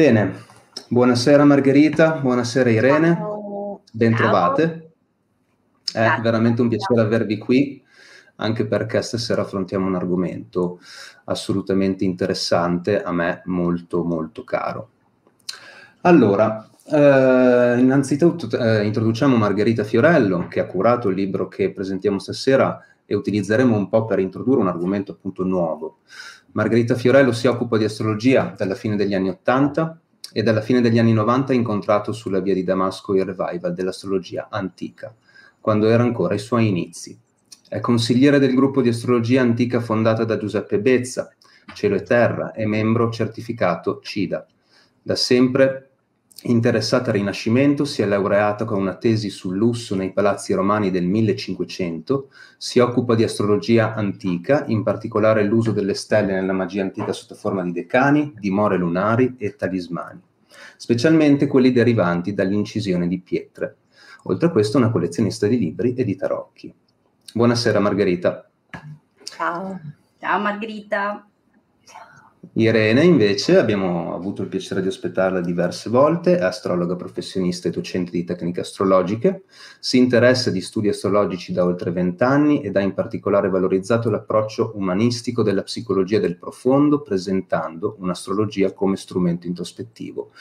Bene, buonasera Margherita, buonasera Irene, Ciao. bentrovate. È veramente un piacere avervi qui, anche perché stasera affrontiamo un argomento assolutamente interessante, a me molto molto caro. Allora, eh, innanzitutto eh, introduciamo Margherita Fiorello, che ha curato il libro che presentiamo stasera e utilizzeremo un po' per introdurre un argomento appunto nuovo. Margherita Fiorello si occupa di astrologia dalla fine degli anni Ottanta e dalla fine degli anni 90 ha incontrato sulla via di Damasco il revival dell'astrologia antica, quando era ancora ai suoi inizi. È consigliere del gruppo di astrologia antica fondata da Giuseppe Bezza, Cielo e Terra, e membro certificato CIDA. Da sempre Interessata al Rinascimento, si è laureata con una tesi sul lusso nei palazzi romani del 1500, si occupa di astrologia antica, in particolare l'uso delle stelle nella magia antica sotto forma di decani, dimore lunari e talismani, specialmente quelli derivanti dall'incisione di pietre. Oltre a questo una collezionista di libri e di tarocchi. Buonasera Margherita. Ciao. Ciao Margherita. Irene invece abbiamo avuto il piacere di ospitarla diverse volte, è astrologa professionista e docente di tecniche astrologiche, si interessa di studi astrologici da oltre vent'anni ed ha in particolare valorizzato l'approccio umanistico della psicologia del profondo, presentando un'astrologia come strumento introspettivo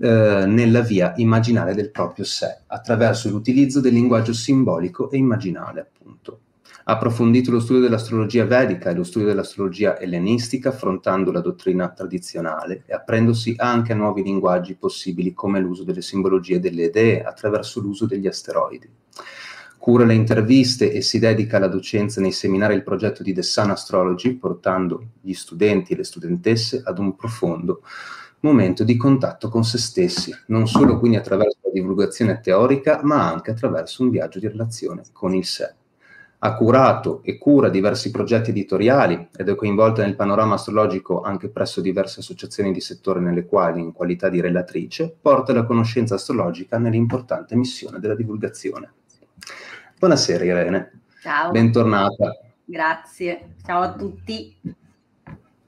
eh, nella via immaginale del proprio sé, attraverso l'utilizzo del linguaggio simbolico e immaginale, appunto. Ha approfondito lo studio dell'astrologia vedica e lo studio dell'astrologia ellenistica, affrontando la dottrina tradizionale e aprendosi anche a nuovi linguaggi possibili come l'uso delle simbologie delle idee attraverso l'uso degli asteroidi. Cura le interviste e si dedica alla docenza nei seminari il progetto di The Sun Astrology, portando gli studenti e le studentesse ad un profondo momento di contatto con se stessi, non solo quindi attraverso la divulgazione teorica, ma anche attraverso un viaggio di relazione con il sé ha curato e cura diversi progetti editoriali ed è coinvolta nel panorama astrologico anche presso diverse associazioni di settore nelle quali, in qualità di relatrice, porta la conoscenza astrologica nell'importante missione della divulgazione. Buonasera Irene. Ciao. Bentornata. Grazie. Ciao a tutti.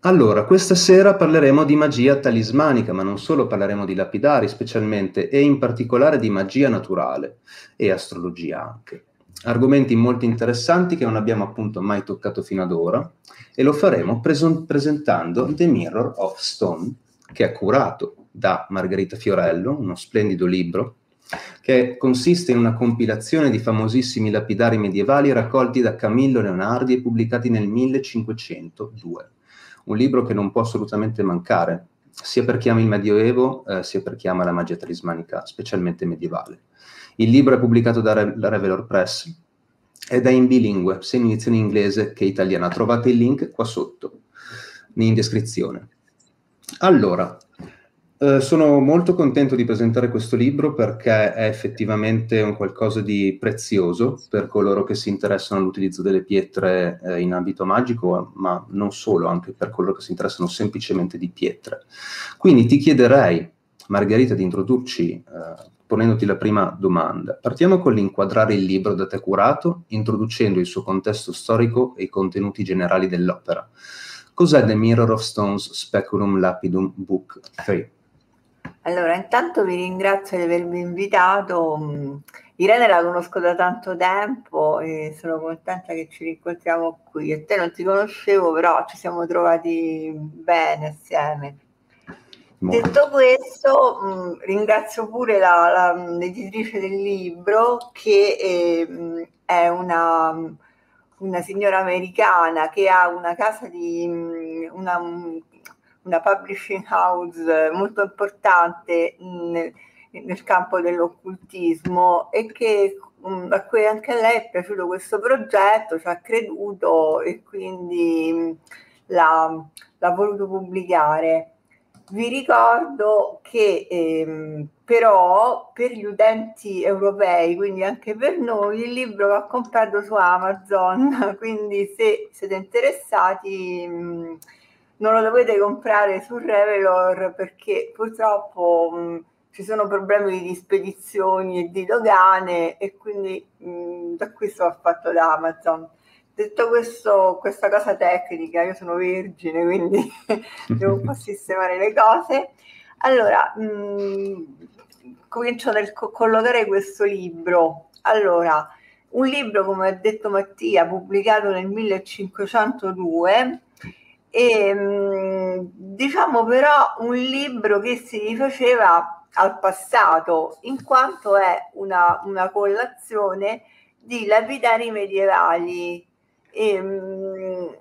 Allora, questa sera parleremo di magia talismanica, ma non solo parleremo di lapidari specialmente e in particolare di magia naturale e astrologia anche argomenti molto interessanti che non abbiamo appunto mai toccato fino ad ora e lo faremo preso- presentando The Mirror of Stone, che è curato da Margherita Fiorello, uno splendido libro che consiste in una compilazione di famosissimi lapidari medievali raccolti da Camillo Leonardi e pubblicati nel 1502. Un libro che non può assolutamente mancare, sia per chi ama il Medioevo, eh, sia per chi ama la magia talismanica, specialmente medievale. Il libro è pubblicato da Revelor Press ed è in bilingue, sia in edizione inglese che italiana. Trovate il link qua sotto, in descrizione. Allora, eh, sono molto contento di presentare questo libro perché è effettivamente un qualcosa di prezioso per coloro che si interessano all'utilizzo delle pietre eh, in ambito magico, ma non solo, anche per coloro che si interessano semplicemente di pietre. Quindi ti chiederei, Margherita, di introdurci eh, ponendoti la prima domanda. Partiamo con l'inquadrare il libro da te curato, introducendo il suo contesto storico e i contenuti generali dell'opera. Cos'è The Mirror of Stones Speculum Lapidum Book 3? Allora, intanto vi ringrazio di avermi invitato. Irene la conosco da tanto tempo e sono contenta che ci rincontriamo qui. A te non ti conoscevo, però ci siamo trovati bene assieme. Detto questo, mh, ringrazio pure la, la, l'editrice del libro che eh, è una, una, signora americana che ha una casa di una, una publishing house molto importante nel, nel campo dell'occultismo e che a cui anche a lei è piaciuto questo progetto, ci ha creduto e quindi l'ha, l'ha voluto pubblicare. Vi ricordo che ehm, però per gli utenti europei, quindi anche per noi, il libro va comprato su Amazon, quindi se siete interessati mh, non lo dovete comprare su Revelor perché purtroppo mh, ci sono problemi di spedizioni e di dogane e quindi mh, l'acquisto va fatto da Amazon. Detto questo, questa cosa tecnica, io sono vergine, quindi devo un po' sistemare le cose. Allora, mh, mm, comincio nel co- collocare questo libro. Allora, un libro, come ha detto Mattia, pubblicato nel 1502 e mm, diciamo però un libro che si rifaceva al passato in quanto è una, una collazione di lapidari medievali e, mh,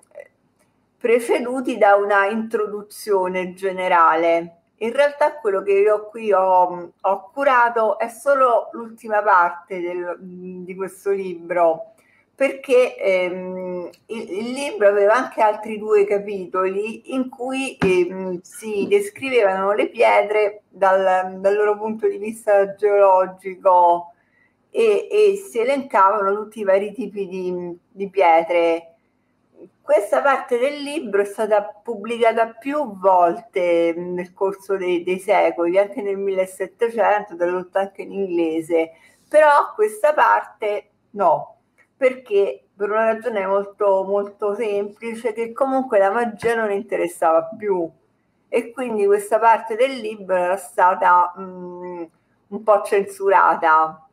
preceduti da una introduzione generale. In realtà quello che io qui ho, ho curato è solo l'ultima parte del, di questo libro, perché ehm, il, il, libro aveva anche altri due capitoli in cui ehm, si descrivevano le pietre dal, dal, loro punto di vista geologico e, e si elencavano tutti i vari tipi di, di pietre. Questa parte del libro è stata pubblicata più volte nel corso dei, dei secoli, anche nel 1700, tradotta anche in inglese, però questa parte no, perché per una ragione molto, molto semplice, che comunque la magia non interessava più. E quindi questa parte del libro era stata mh, un po' censurata.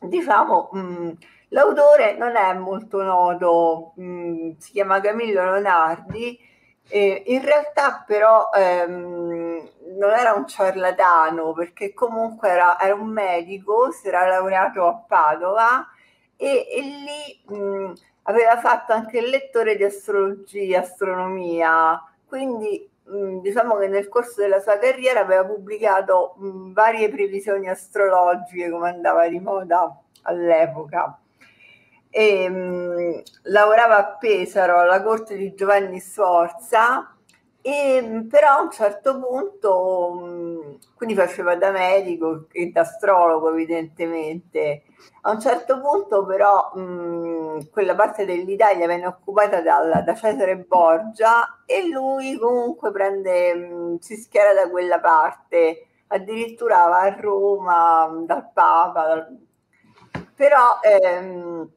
Diciamo, mh, L'autore non è molto noto, mh, mm, si chiama Camillo Leonardi, eh, in realtà però ehm, non era un ciarlatano perché comunque era, era, un medico, si era laureato a Padova e, e lì mh, aveva fatto anche il lettore di astrologia, astronomia, quindi mh, diciamo che nel corso della sua carriera aveva pubblicato mh, varie previsioni astrologiche come andava di moda all'epoca. E, mh, lavorava a Pesaro alla corte di Giovanni Sforza e però a un certo punto quindi faceva da medico e da astrologo evidentemente. A un certo punto però quella parte dell'Italia venne occupata dal, da Cesare Borgia e lui comunque prende si schiera da quella parte. Addirittura va a Roma dal Papa dal... però ehm,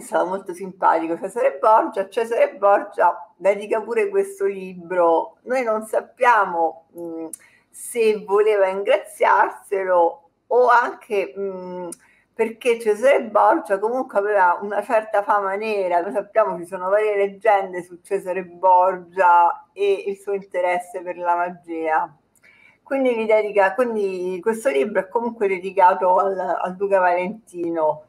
è stato molto simpatico Cesare Borgia. Cesare Borgia dedica pure questo libro. Noi non sappiamo mh, se voleva ingraziarselo o anche mh, perché Cesare Borgia comunque aveva una certa fama nera. Noi sappiamo ci sono varie leggende su Cesare Borgia e il suo interesse per la magia. Quindi, dedica, quindi questo libro è comunque dedicato al, al Duca Valentino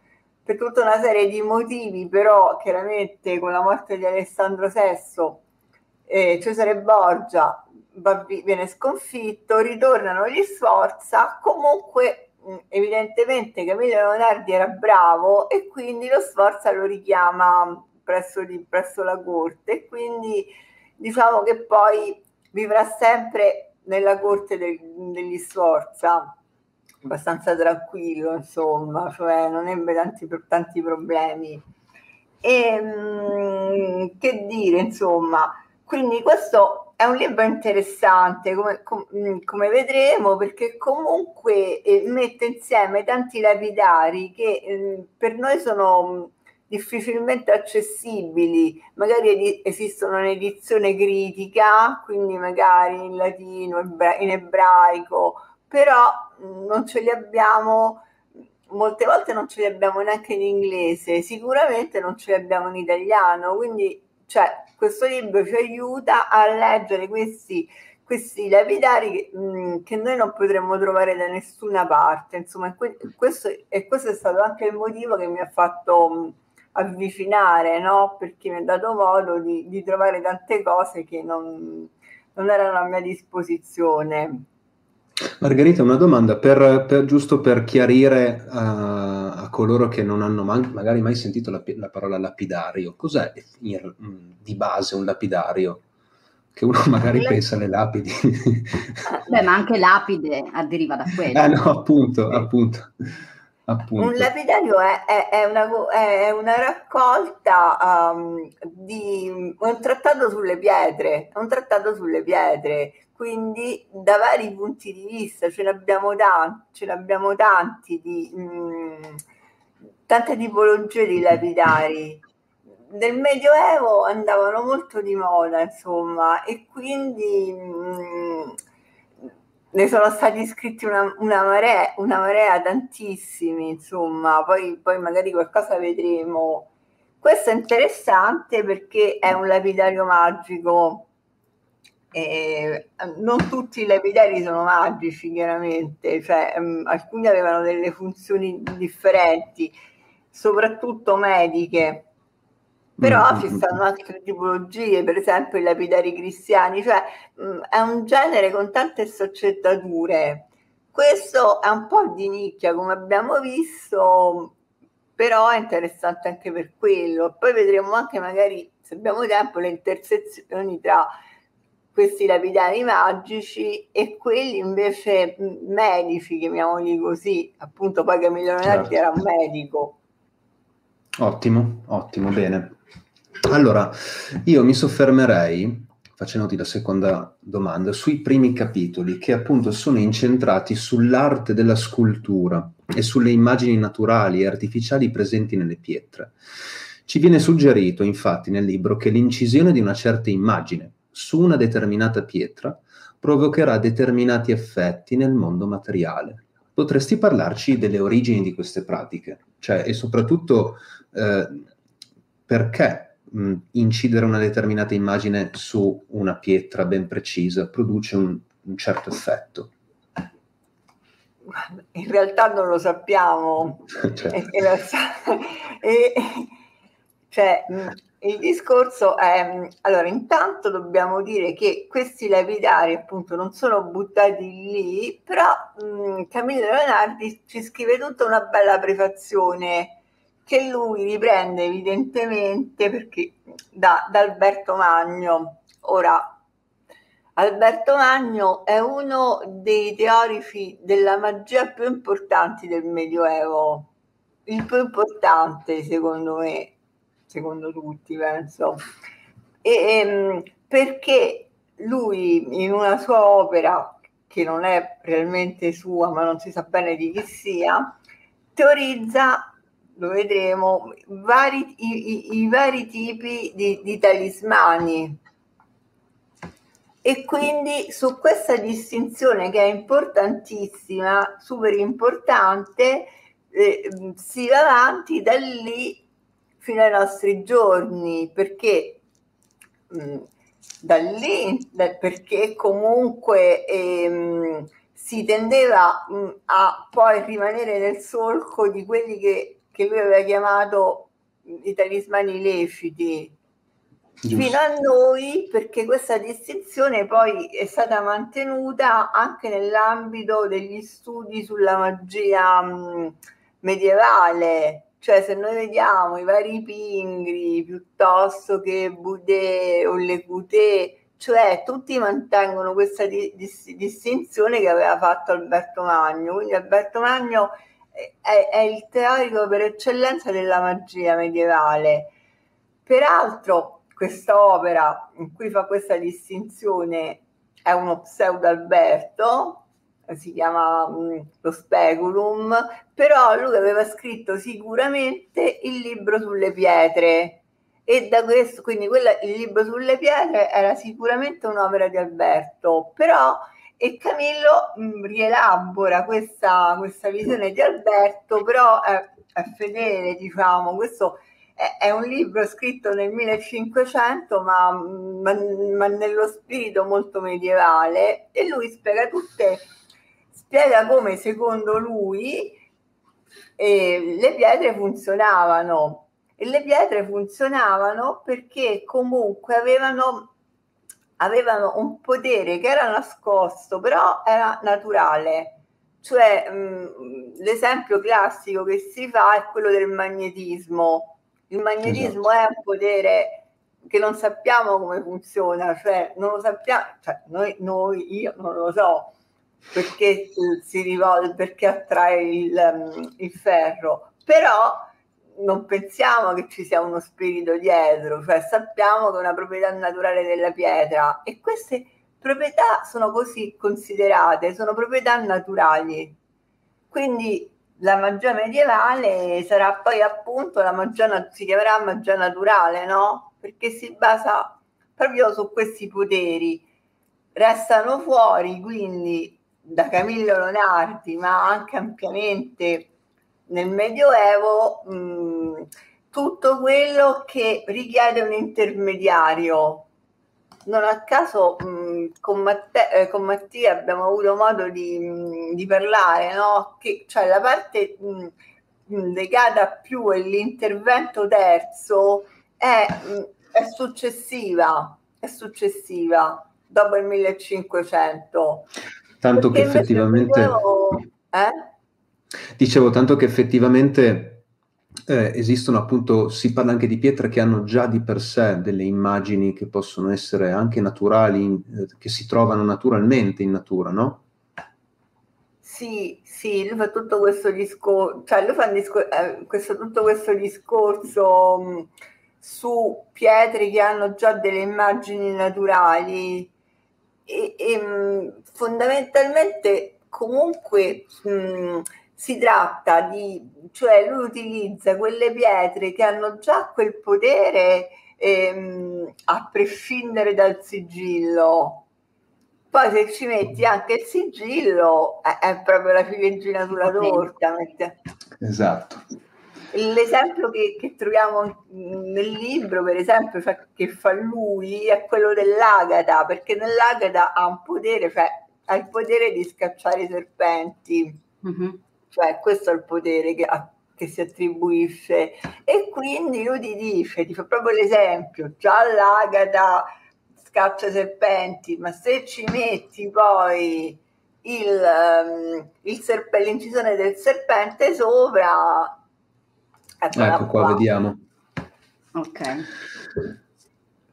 per tutta una serie di motivi, però chiaramente con la morte di Alessandro VI, eh, Cesare Borgia viene sconfitto, ritornano gli Sforza, comunque evidentemente Camillo Leonardi era bravo e quindi lo Sforza lo richiama presso, di, presso la corte. E quindi diciamo che poi vivrà sempre nella corte del, degli Sforza abbastanza tranquillo, insomma, cioè non ebbe tanti, tanti problemi. E, mh, che dire, insomma, quindi questo è un libro interessante, come, com, come vedremo, perché comunque eh, mette insieme tanti lapidari che eh, per noi sono difficilmente accessibili, magari esistono in edizione critica, quindi magari in latino, in ebraico, però non ce li abbiamo, molte volte non ce li abbiamo neanche in inglese, sicuramente non ce li abbiamo in italiano, quindi cioè, questo libro ci aiuta a leggere questi, questi lapidari che, mh, che, noi non potremmo trovare da nessuna parte. Insomma, questo, e questo è stato anche il motivo che mi ha fatto mh, avvicinare, no? perché mi ha dato modo di, di trovare tante cose che non, non erano a mia disposizione. Margherita, una domanda per, per, giusto per chiarire a, a coloro che non hanno man- magari mai sentito la, la parola lapidario. Cos'è in, di base un lapidario? Che uno magari La- pensa alle lapidi. Beh, ma anche lapide deriva da quello. Eh no, appunto, appunto. Appunto. Un lapidario è, è, è, una, è una, raccolta um, di un trattato sulle pietre, un trattato sulle pietre, quindi da vari punti di vista ce ne abbiamo tanti, ce ne abbiamo tanti di mh, mm, tante tipologie di lapidari. Nel Medioevo andavano molto di moda, insomma, e quindi mh, mm, ne sono stati scritti una, una, marea, una marea, tantissimi, insomma, poi, poi magari qualcosa vedremo. Questo è interessante perché è un lapidario magico. Eh, non tutti i lapidari sono magici, chiaramente, cioè, um, alcuni avevano delle funzioni differenti, soprattutto mediche però mm, ci mm, stanno mm. altre tipologie, per esempio i lapidari cristiani, cioè mh, è un genere con tante sfaccettature. Questo è un po' di nicchia, come abbiamo visto, però è interessante anche per quello. Poi vedremo anche magari, se abbiamo tempo, le intersezioni tra questi lapidari magici e quelli invece medici, chiamiamoli così. Appunto, poi Camillo Leonardi certo. era un medico. Ottimo, ottimo, bene. Allora, io mi soffermerei, facendoti la seconda domanda, sui primi capitoli che appunto sono incentrati sull'arte della scultura e sulle immagini naturali e artificiali presenti nelle pietre. Ci viene suggerito infatti nel libro che l'incisione di una certa immagine su una determinata pietra provocherà determinati effetti nel mondo materiale. Potresti parlarci delle origini di queste pratiche, cioè e soprattutto eh, perché mh, incidere una determinata immagine su una pietra ben precisa produce un, un certo effetto. In realtà non lo sappiamo. certo. e, e, cioè, il discorso è, allora intanto dobbiamo dire che questi lapidari appunto non sono buttati lì, però mh, Camillo Leonardi ci scrive tutta una bella prefazione che lui riprende evidentemente perché da, da Alberto Magno. Ora, Alberto Magno è uno dei teorici della magia più importanti del Medioevo, il più importante secondo me, secondo tutti penso, e, ehm, perché lui in una sua opera, che non è realmente sua ma non si sa bene di chi sia, teorizza lo vedremo, vari, i, i, i, vari tipi di, di talismani. E quindi su questa distinzione che è importantissima, super importante, eh, si va avanti da lì fino ai nostri giorni, perché mh, mm, da lì, da, perché comunque ehm, si tendeva mh, mm, a poi rimanere nel solco di quelli che che lui aveva chiamato i talismani leciti Giusto. fino a noi perché questa distinzione poi è stata mantenuta anche nell'ambito degli studi sulla magia mh, medievale cioè se noi vediamo i vari pingri piuttosto che Boudet o Le Coutet cioè tutti mantengono questa di, di, distinzione che aveva fatto Alberto Magno quindi Alberto Magno è, è il teorico per eccellenza della magia medievale. Peraltro, quest'opera in cui fa questa distinzione è uno pseudo Alberto, si chiama mh, mm, lo Speculum, però lui aveva scritto sicuramente il libro sulle pietre. E da questo, quindi quella, il libro sulle pietre era sicuramente un'opera di Alberto, però e Camillo mh, mm, rielabora questa, questa, visione di Alberto, però è, è fedele, diciamo, questo è, un libro scritto nel 1500, ma, ma, ma, nello spirito molto medievale, e lui spiega tutte, spiega come secondo lui eh, le pietre funzionavano. E le pietre funzionavano perché comunque avevano avevano un potere che era nascosto, però era naturale. Cioè, mh, l'esempio classico che si fa è quello del magnetismo. Il magnetismo esatto. è un potere che non sappiamo come funziona, cioè non lo sappiamo, cioè noi, noi io non lo so perché si rivolge, perché attrae il, il ferro, però non pensiamo che ci sia uno spirito dietro, cioè sappiamo che è una proprietà naturale della pietra e queste proprietà sono così considerate, sono proprietà naturali. Quindi la magia medievale sarà poi appunto la magia, si chiamerà magia naturale, no? Perché si basa proprio su questi poteri. Restano fuori quindi da Camillo Leonardi, ma anche ampiamente nel Medioevo, mh, tutto quello che richiede un intermediario. Non a caso mh, con, Matte- eh, con, Mattia abbiamo avuto modo di, mh, di parlare, no? che cioè la parte legata più all'intervento terzo è, è successiva, è successiva dopo il 1500. Tanto Perché che effettivamente... Medioevo, eh? Dicevo tanto che effettivamente eh, esistono appunto, si parla anche di pietre che hanno già di per sé delle immagini che possono essere anche naturali, eh, che si trovano naturalmente in natura, no? Sì, sì, lui fa tutto questo discorso, cioè lui fa discor- eh, questo, tutto questo discorso mh, su pietre che hanno già delle immagini naturali e, e mh, fondamentalmente comunque mh, si tratta di, cioè lui utilizza quelle pietre che hanno già quel potere ehm, a prescindere dal sigillo. Poi se ci metti anche il sigillo è, è proprio la ciliegina sulla torta. Esatto. L'esempio che, che, troviamo nel libro, per esempio, cioè, che fa lui, è quello dell'agata, perché nell'agata ha un potere, cioè ha il potere di scacciare i serpenti. Mm-hmm cioè questo è il potere che, che si attribuisce e quindi lui ti dice, ti fa proprio l'esempio, già l'agata scaccia serpenti, ma se ci metti poi il, um, il serpe, l'incisione del serpente sopra, ecco qua, qua vediamo. Ok.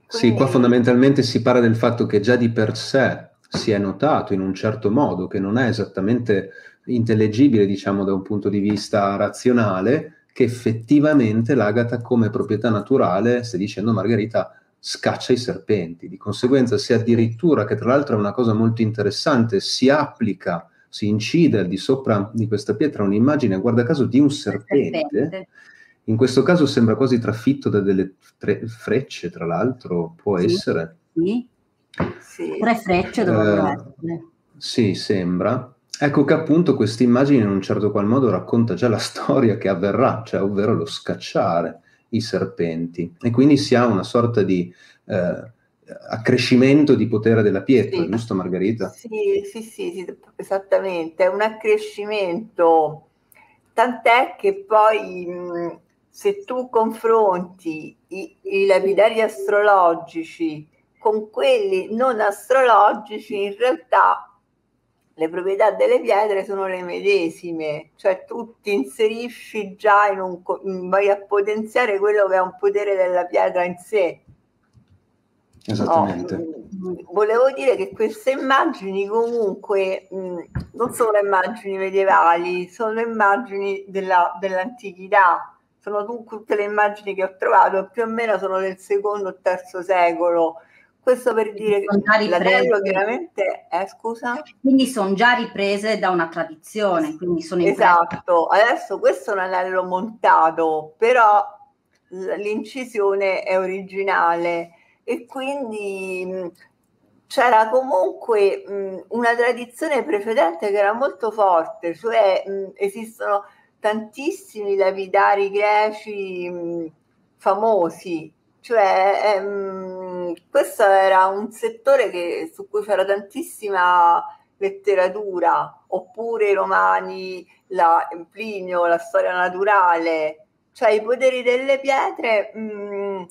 Sì, qua fondamentalmente si parla del fatto che già di per sé si è notato in un certo modo che non è esattamente intellegibile, diciamo, da un punto di vista razionale, che effettivamente l'agata come proprietà naturale, stai dicendo Margherita, scaccia i serpenti. Di conseguenza, se addirittura, che tra l'altro è una cosa molto interessante, si applica, si incide al di sopra di questa pietra un'immagine, guarda caso, di un serpente, serpente. In questo caso sembra quasi trafitto da delle tre, frecce, tra l'altro, può sì. essere. Sì. sì. Tre frecce dovrebbero eh, essere. Sì, sembra. Ecco che appunto questa immagine in un certo qual modo racconta già la storia che avverrà, cioè ovvero lo scacciare i serpenti e quindi si ha una sorta di eh, accrescimento di potere della pietra, sì. giusto Margherita? Sì, sì, sì, sì, esattamente, è un accrescimento, tant'è che poi mh, se tu confronti i, i lapidari astrologici con quelli non astrologici, in realtà le proprietà delle pietre sono le medesime, cioè tu ti inserisci già in un, vai a potenziare quello che è un potere della pietra in sé. Esattamente. Oh, volevo dire che queste immagini comunque mh, non sono immagini medievali, sono immagini della, dell'antichità, sono tutte le immagini che ho trovato, più o meno sono del secondo o terzo secolo. Questo per dire che l'anello chiaramente è, scusa? Quindi sono già riprese da una tradizione, quindi sono Esatto, adesso questo è un anello montato, però l'incisione è originale. E quindi c'era comunque mh, una tradizione precedente che era molto forte, cioè mh, esistono tantissimi lapidari greci mh, famosi. Cioè, ehm, questo era un settore che, su cui c'era tantissima letteratura, oppure i romani, la, Plinio, la storia naturale, cioè i poteri delle pietre mh, mm,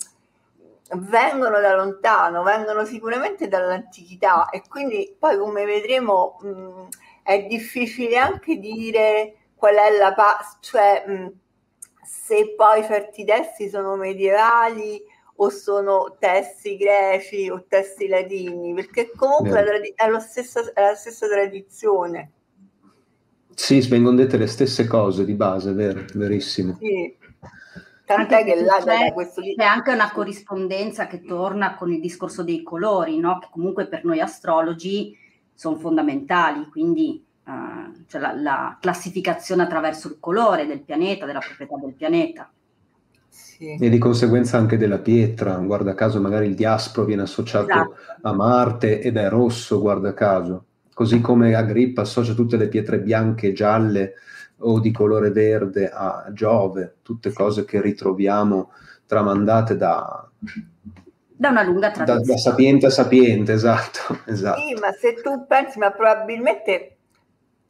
vengono da lontano, vengono sicuramente dall'antichità e quindi poi come vedremo mh, mm, è difficile anche dire qual è la pa- cioè mh, se poi certi testi sono medievali o sono testi greci o testi latini, perché comunque è, tradi- è, stessa, è, la stessa tradizione. Sì, vengono dette le stesse cose di base, vero, verissimo. Sì. Tant'è che là c'è, questo c'è anche una corrispondenza che torna con il discorso dei colori, no? che comunque per noi astrologi sono fondamentali, quindi uh, cioè la, la classificazione attraverso il colore del pianeta, della proprietà del pianeta. Sì. E di conseguenza anche della pietra, guarda caso magari il diaspro viene associato esatto. a Marte ed è rosso, guarda caso. così come Agrippa associa tutte le pietre bianche e gialle o di colore verde a Giove, tutte cose che ritroviamo tramandate da, da una lunga tradizione. Da, da sapiente a sapiente, esatto, esatto. Sì, ma se tu pensi, ma probabilmente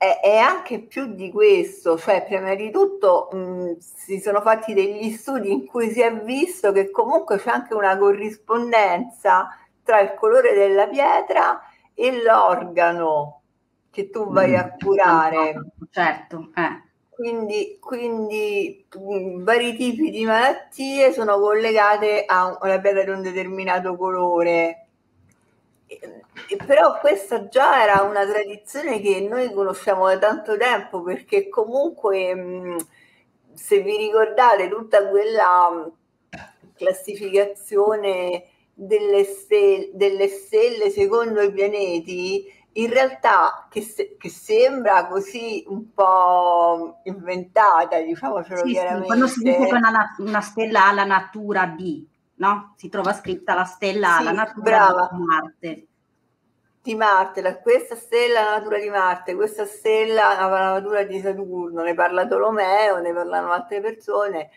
è, è anche più di questo, cioè prima di tutto mh, si sono fatti degli studi in cui si è visto che comunque c'è anche una corrispondenza tra il colore della pietra e l'organo che tu vai a curare. Certo, eh. Quindi, quindi vari tipi di malattie sono collegate a una pietra di un determinato colore. Però questa già era una tradizione che noi conosciamo da tanto tempo perché comunque se vi ricordate tutta quella classificazione delle, stelle, delle stelle secondo i pianeti in realtà che, se, che, sembra così un po' inventata, diciamocelo sì, chiaramente. Sì, quando si dice che una, una stella ha la natura di, no? Si trova scritta la stella sì, la natura brava. di Marte. Di Marte, la, questa stella ha la natura di Marte, questa stella ha la natura di Saturno, ne parla Tolomeo, ne parlano altre persone,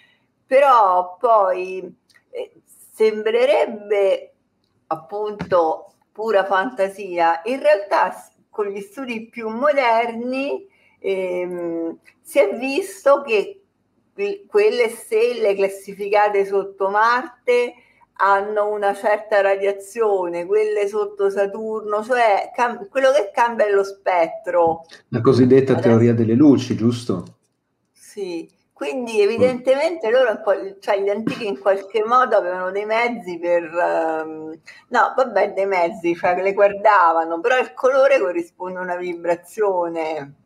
però poi eh, sembrerebbe appunto pura fantasia, in realtà con gli studi più moderni ehm, si è visto che quelle stelle classificate sotto Marte hanno una certa radiazione, quelle sotto Saturno, cioè cam- quello che cambia è lo spettro. La cosiddetta Adesso, teoria delle luci, giusto? Sì, quindi evidentemente loro, cioè gli antichi in qualche modo avevano dei mezzi per, um, no vabbè dei mezzi, cioè le guardavano, però il colore corrisponde a una vibrazione.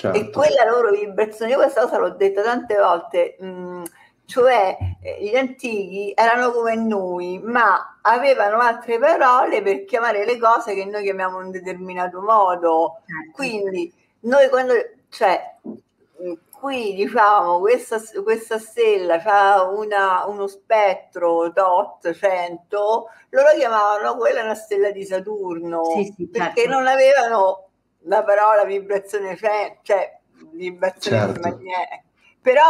Certo. E quella loro vibrazione, io questa cosa l'ho detta tante volte, mh, mm, cioè eh, gli antichi erano come noi, ma avevano altre parole per chiamare le cose che noi chiamiamo in un determinato modo. Certo. Quindi noi quando, cioè, qui diciamo questa, questa stella ha una, uno spettro DOT 100, loro chiamavano quella una stella di Saturno sì, sì, perché certo. non avevano la parola vibrazione, cioè vibrazione certo. magnetica. Però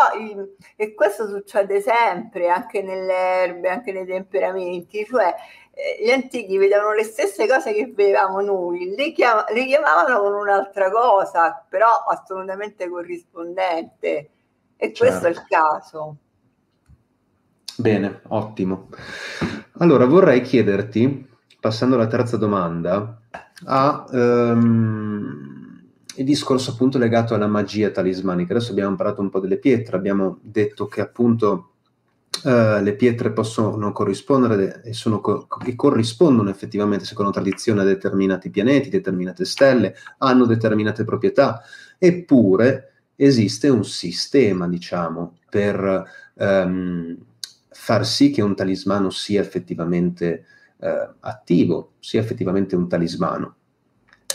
e questo succede sempre anche nelle erbe, anche nei temperamenti, cioè eh, gli antichi vedevano le stesse cose che vedevamo noi, le, chiam- le chiamavano con un'altra cosa, però assolutamente corrispondente. E certo. questo è il certo. caso. Bene, ottimo. Allora vorrei chiederti, passando alla terza domanda, a, um, il discorso appunto legato alla magia talismanica. Adesso abbiamo parlato un po' delle pietre, abbiamo detto che appunto Uh, le pietre possono corrispondere e, co- e, corrispondono effettivamente, secondo tradizione, a determinati pianeti, determinate stelle, hanno determinate proprietà, eppure esiste un sistema, diciamo, per um, far sì che un talismano sia effettivamente uh, attivo, sia effettivamente un talismano.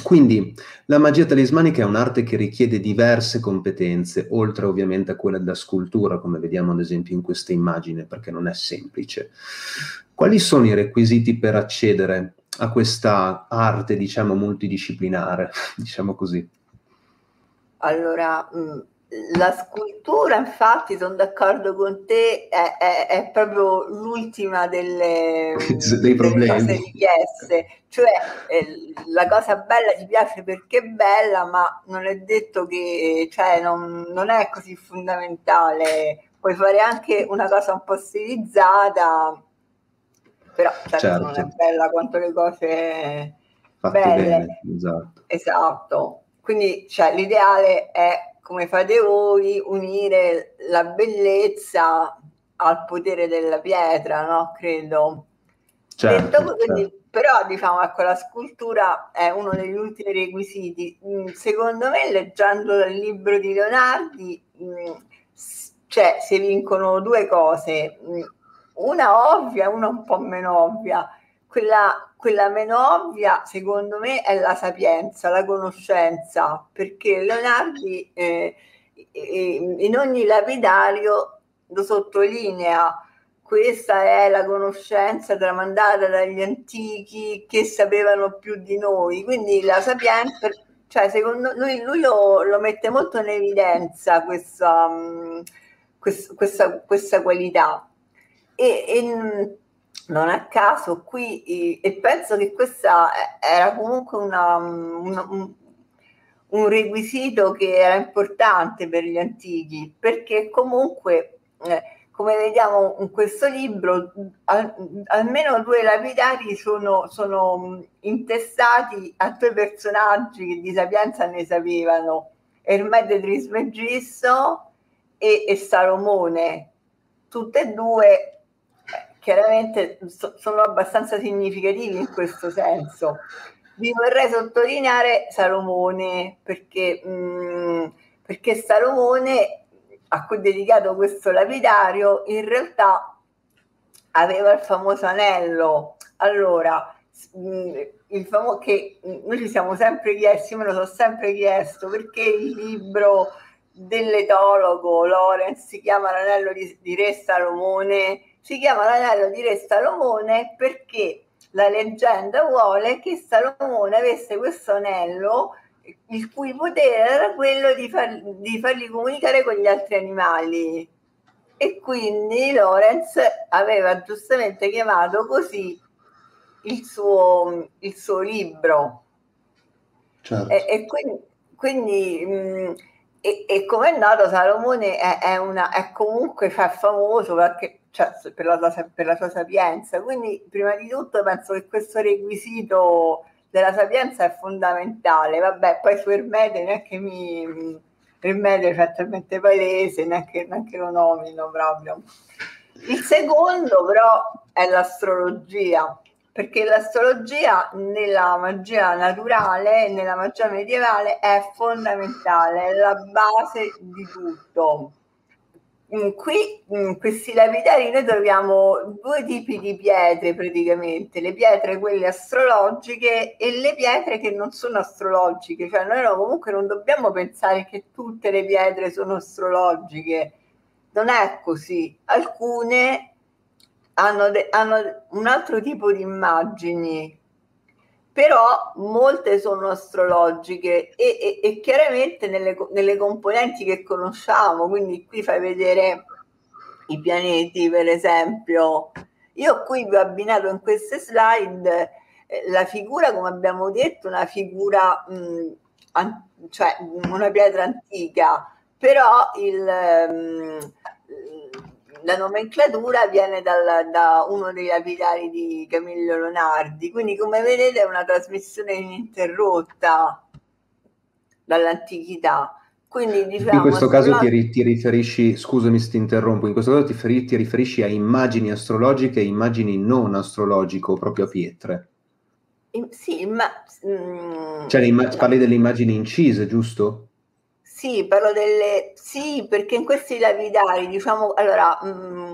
Quindi la magia talismanica è un'arte che richiede diverse competenze, oltre ovviamente a quella della scultura, come vediamo ad esempio in questa immagine, perché non è semplice. Quali sono i requisiti per accedere a questa arte, diciamo, multidisciplinare, diciamo così? Allora, mh mm, la scultura, infatti, sono d'accordo con te, è, è, è proprio l'ultima delle, dei problemi. Delle cose richieste. Cioè, eh, la cosa bella ti piace perché è bella, ma non è detto che, cioè, non, non è così fondamentale. Puoi fare anche una cosa un po' stilizzata, però certo, certo. non è certo. bella quanto le cose Fatte belle. Bene, esatto. esatto. Quindi, cioè, l'ideale è come fate voi, unire la bellezza al potere della pietra, no? Credo. Certo, quindi, certo. Però diciamo ecco la scultura è uno degli ultimi requisiti. Mm, secondo me, leggendo il libro di Leonardi, mm, cioè, si vincono due cose, mm, una ovvia e una un po' meno ovvia. Quella quella meno ovvia, secondo me, è la sapienza, la conoscenza, perché Leonardi eh, in ogni lapidario lo sottolinea questa è la conoscenza tramandata dagli antichi che sapevano più di noi. Quindi la sapienza, cioè secondo lui, lui lo, lo mette molto in evidenza questa, um, questa, questa, qualità. E, e, non a caso qui, e penso che questa era comunque una, una, un, un requisito che era importante per gli antichi, perché comunque... Eh, come vediamo in questo libro, al, almeno due lapidari sono, sono intestati a due personaggi che di sapienza ne sapevano, Ermete Trismegisto e, e Salomone. Tutte e due eh, chiaramente so, sono abbastanza significativi in questo senso. Vi vorrei sottolineare Salomone perché, mh, mm, perché Salomone a cui è dedicato questo lapidario, in realtà aveva il famoso anello. Allora, il famoso che noi ci siamo sempre chiesti, me lo sono sempre chiesto, perché il libro dell'etologo Lorenz si chiama l'anello di, di Re Salomone, si chiama l'anello di Re Salomone perché la leggenda vuole che Salomone avesse questo anello il cui potere era quello di, far, di farli comunicare con gli altri animali. E quindi Lorenz aveva giustamente chiamato così il suo, il suo libro. Certo. E, e, quindi, quindi mh, e, e come è noto Salomone è, è, una, è comunque cioè, famoso perché, cioè, per, la sua, per la sua sapienza, quindi prima di tutto penso che questo requisito della sapienza è fondamentale. Vabbè, poi su Ermete neanche mi... Ermete è talmente palese, neanche, neanche lo nomino proprio. Il secondo però è l'astrologia, perché l'astrologia nella magia naturale, nella magia medievale è fondamentale, è la base di tutto. Mm, qui in mm, questi lapidari noi troviamo due tipi di pietre praticamente, le pietre quelle astrologiche e le pietre che non sono astrologiche, cioè noi no, comunque non dobbiamo pensare che tutte le pietre sono astrologiche, non è così, alcune hanno, de- hanno un altro tipo di immagini però molte sono astrologiche e, e, e chiaramente nelle, nelle, componenti che conosciamo, quindi qui fai vedere i pianeti per esempio. Io qui vi ho abbinato in queste slide eh, la figura, come abbiamo detto, una figura, mh, an- cioè una pietra antica, però il... Mh, la nomenclatura viene dal, da uno dei lapidari di Camillo Leonardi, quindi come vedete è una trasmissione ininterrotta dall'antichità. Quindi, diciamo, in questo caso ti, ti, riferisci, scusami se ti interrompo, in questo caso ti, ti riferisci a immagini astrologiche e immagini non astrologiche, proprio a pietre. sì, ma... Mm, cioè, immag- parli delle immagini incise, giusto? Sì, parlo delle... Sì, perché in questi lapidari, diciamo, allora, mh, mm,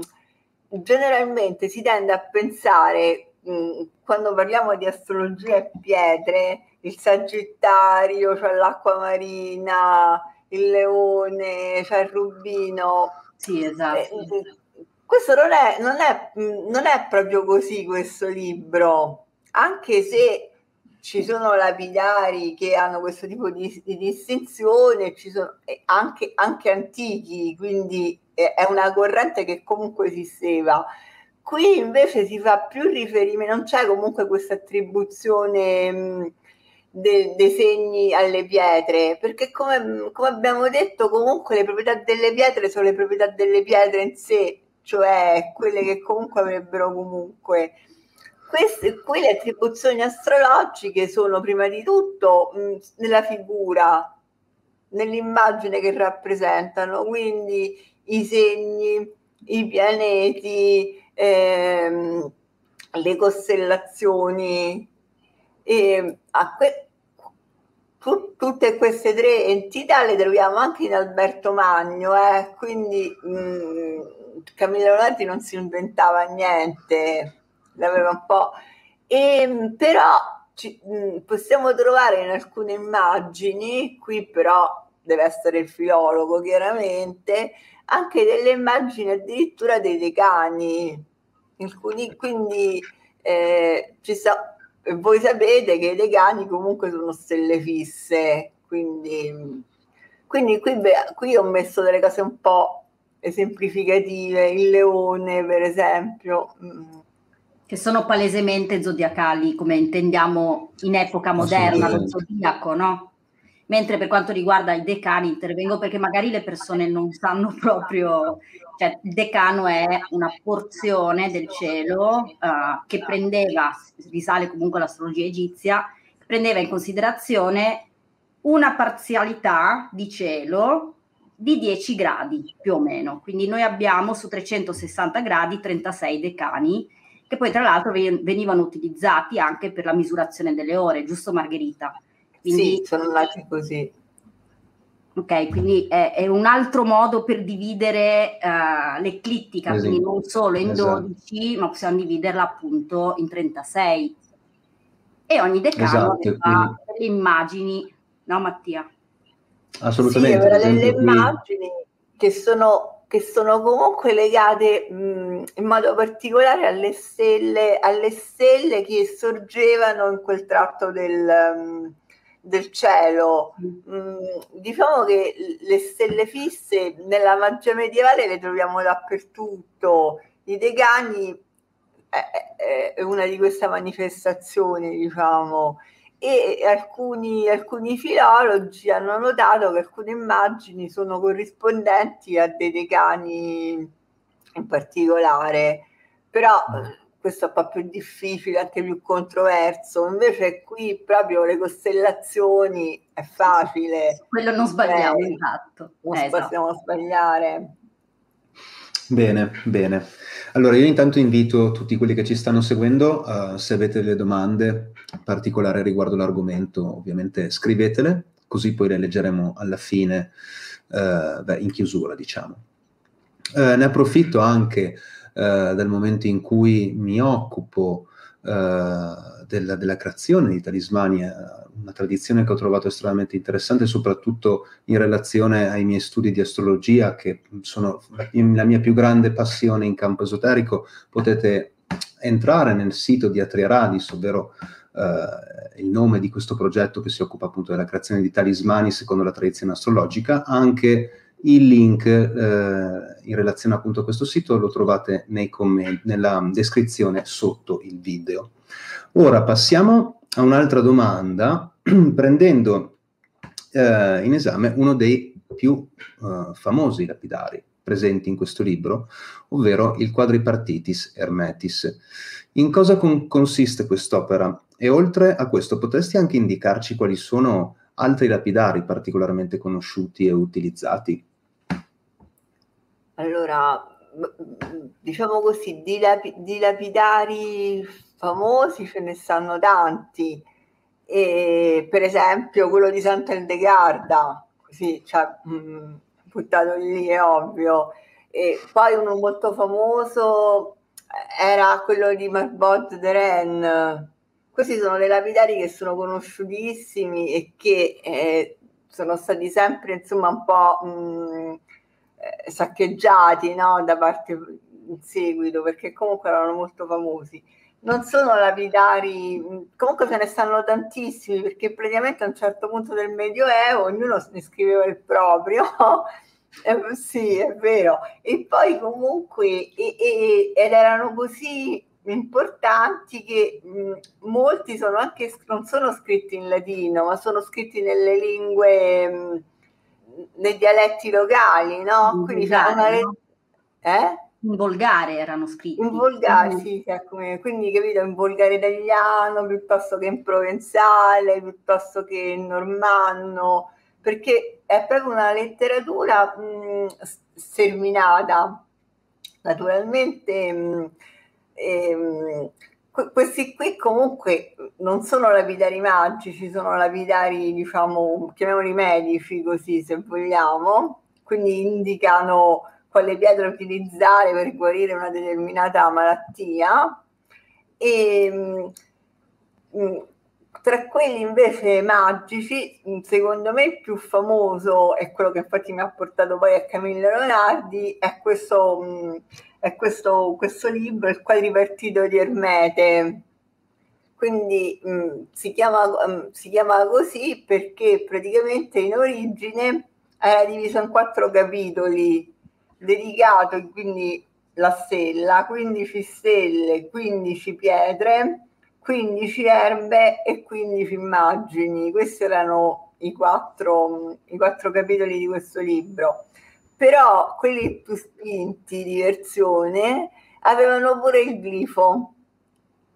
generalmente si tende a pensare, mh, mm, quando parliamo di astrologia e pietre, il Sagittario, cioè l'acqua marina, il leone, cioè il rubino. Sì, esatto. Eh, questo non è, non, è, mm, non è proprio così questo libro, anche se ci sono lapidari che hanno questo tipo di, di distinzione, ci sono anche, anche antichi, quindi è una corrente che comunque esisteva. Qui invece si fa più riferimento, non c'è comunque questa attribuzione de, dei segni alle pietre, perché come, come abbiamo detto comunque le proprietà delle pietre sono le proprietà delle pietre in sé, cioè quelle che comunque avrebbero comunque queste, qui le attribuzioni astrologiche sono prima di tutto mh, nella figura, nell'immagine che rappresentano, quindi i segni, i pianeti, ehm, le costellazioni. E que- tu- tutte queste tre entità le troviamo anche in Alberto Magno, eh? quindi mh, Camillo Leonardi non si inventava niente l'aveva un po'. E, ehm, però ci, mh, possiamo trovare in alcune immagini, qui però deve essere il filologo chiaramente, anche delle immagini addirittura dei decani. Alcuni, quindi eh, ci sa, voi sapete che i decani comunque sono stelle fisse, quindi, quindi qui, beh, qui ho messo delle cose un po' esemplificative, il leone per esempio. Che sono palesemente zodiacali, come intendiamo in epoca moderna, lo zodiaco, no? Mentre per quanto riguarda i decani intervengo perché magari le persone non sanno proprio, cioè il decano è una porzione del cielo uh, che prendeva, risale comunque all'astrologia egizia, prendeva in considerazione una parzialità di cielo di 10 gradi più o meno. Quindi noi abbiamo su 360 gradi 36 decani che poi tra l'altro venivano utilizzati anche per la misurazione delle ore, giusto Margherita? Quindi, sì, sono nati così. Ok, quindi è, è, un altro modo per dividere uh, l'eclittica, esatto. quindi non solo in esatto. 12, ma possiamo dividerla appunto in 36. E ogni decano esatto, ha delle immagini, no Mattia? Assolutamente. Sì, delle immagini che sono, che sono comunque legate mh, in modo particolare alle stelle, alle stelle che sorgevano in quel tratto del... Um, del cielo. Mm, diciamo che le stelle fisse nella magia medievale le troviamo dappertutto. I decani è, è una di queste manifestazioni, diciamo. E alcuni, alcuni filologi hanno notato che alcune immagini sono corrispondenti a dei decani in particolare, però questo è un po' più difficile, anche più controverso. Invece qui proprio le costellazioni è facile. Quello non sbagliamo, eh, esatto. Non eh, possiamo esatto. sbagliare. Bene, bene. Allora io intanto invito tutti quelli che ci stanno seguendo, uh, se avete delle domande particolari riguardo l'argomento, ovviamente scrivetele, così poi le leggeremo alla fine, uh, beh, in chiusura, diciamo. Uh, ne approfitto anche dal momento in cui mi occupo eh, della, della, creazione di talismani, eh, una tradizione che ho trovato estremamente interessante, soprattutto in relazione ai miei studi di astrologia, che sono la mia più grande passione in campo esoterico. Potete entrare nel sito di Atria Radis, ovvero Uh, il nome di questo progetto che si occupa appunto della creazione di talismani secondo la tradizione astrologica, anche il link eh, in relazione appunto a questo sito lo trovate nei commenti, nella descrizione sotto il video. Ora passiamo a un'altra domanda, prendendo eh, in esame uno dei più eh, famosi lapidari presenti in questo libro, ovvero il Quadripartitis Hermetis. In cosa con- consiste quest'opera? E oltre a questo, potresti anche indicarci quali sono altri lapidari particolarmente conosciuti e utilizzati? Allora, diciamo così, di, di lapidari famosi ce ne stanno tanti. E, per esempio quello di Sant'Eldegarda, così cioè, mh, buttato lì è ovvio. E poi uno molto famoso era quello di Marbot de Rennes. Questi sono dei lapidari che sono conosciutissimi e che eh, sono stati sempre insomma un po' mh, eh, saccheggiati no? da parte in seguito perché comunque erano molto famosi. Non sono lapidari, comunque ce ne stanno tantissimi perché praticamente a un certo punto del Medioevo ognuno ne scriveva il proprio. eh, sì, è vero. E poi comunque, e, e, ed erano così importanti che mh, molti sono anche, non sono scritti in latino, ma sono scritti nelle lingue... Mh, nei dialetti locali, no? In Quindi volgare, una le... eh? In volgare erano scritti. In volgare, mm. sì, come... quindi capito, in volgare italiano piuttosto che in provenzale, piuttosto che in normanno, perché è proprio una letteratura mh, sterminata. Naturalmente mh, ehm, questi qui comunque non sono lapidari magici, sono lapidari, diciamo, chiamiamoli medici così se vogliamo, quindi indicano quale pietra utilizzare per guarire una determinata malattia. E tra quelli invece magici, secondo me il più famoso e quello che infatti mi ha portato poi a Camillo Leonardi è questo, è questo, questo libro, Il quadripartito di Ermete. Quindi mh, si, chiama, mh, si chiama così perché praticamente in origine era diviso in quattro capitoli, dedicato quindi la stella, 15 stelle, 15 pietre 15 erbe e 15 immagini. Questi erano i quattro, i quattro capitoli di questo libro. Però quelli più spinti di versione avevano pure il glifo,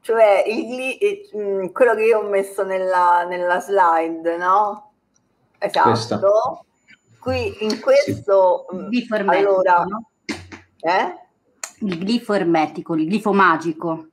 cioè il gli, mm, quello che io ho messo nella, nella slide, no? Esatto. Questa. Qui in questo... Sì. Mm, glifo allora, no? eh? Il glifo ermetico, il glifo magico.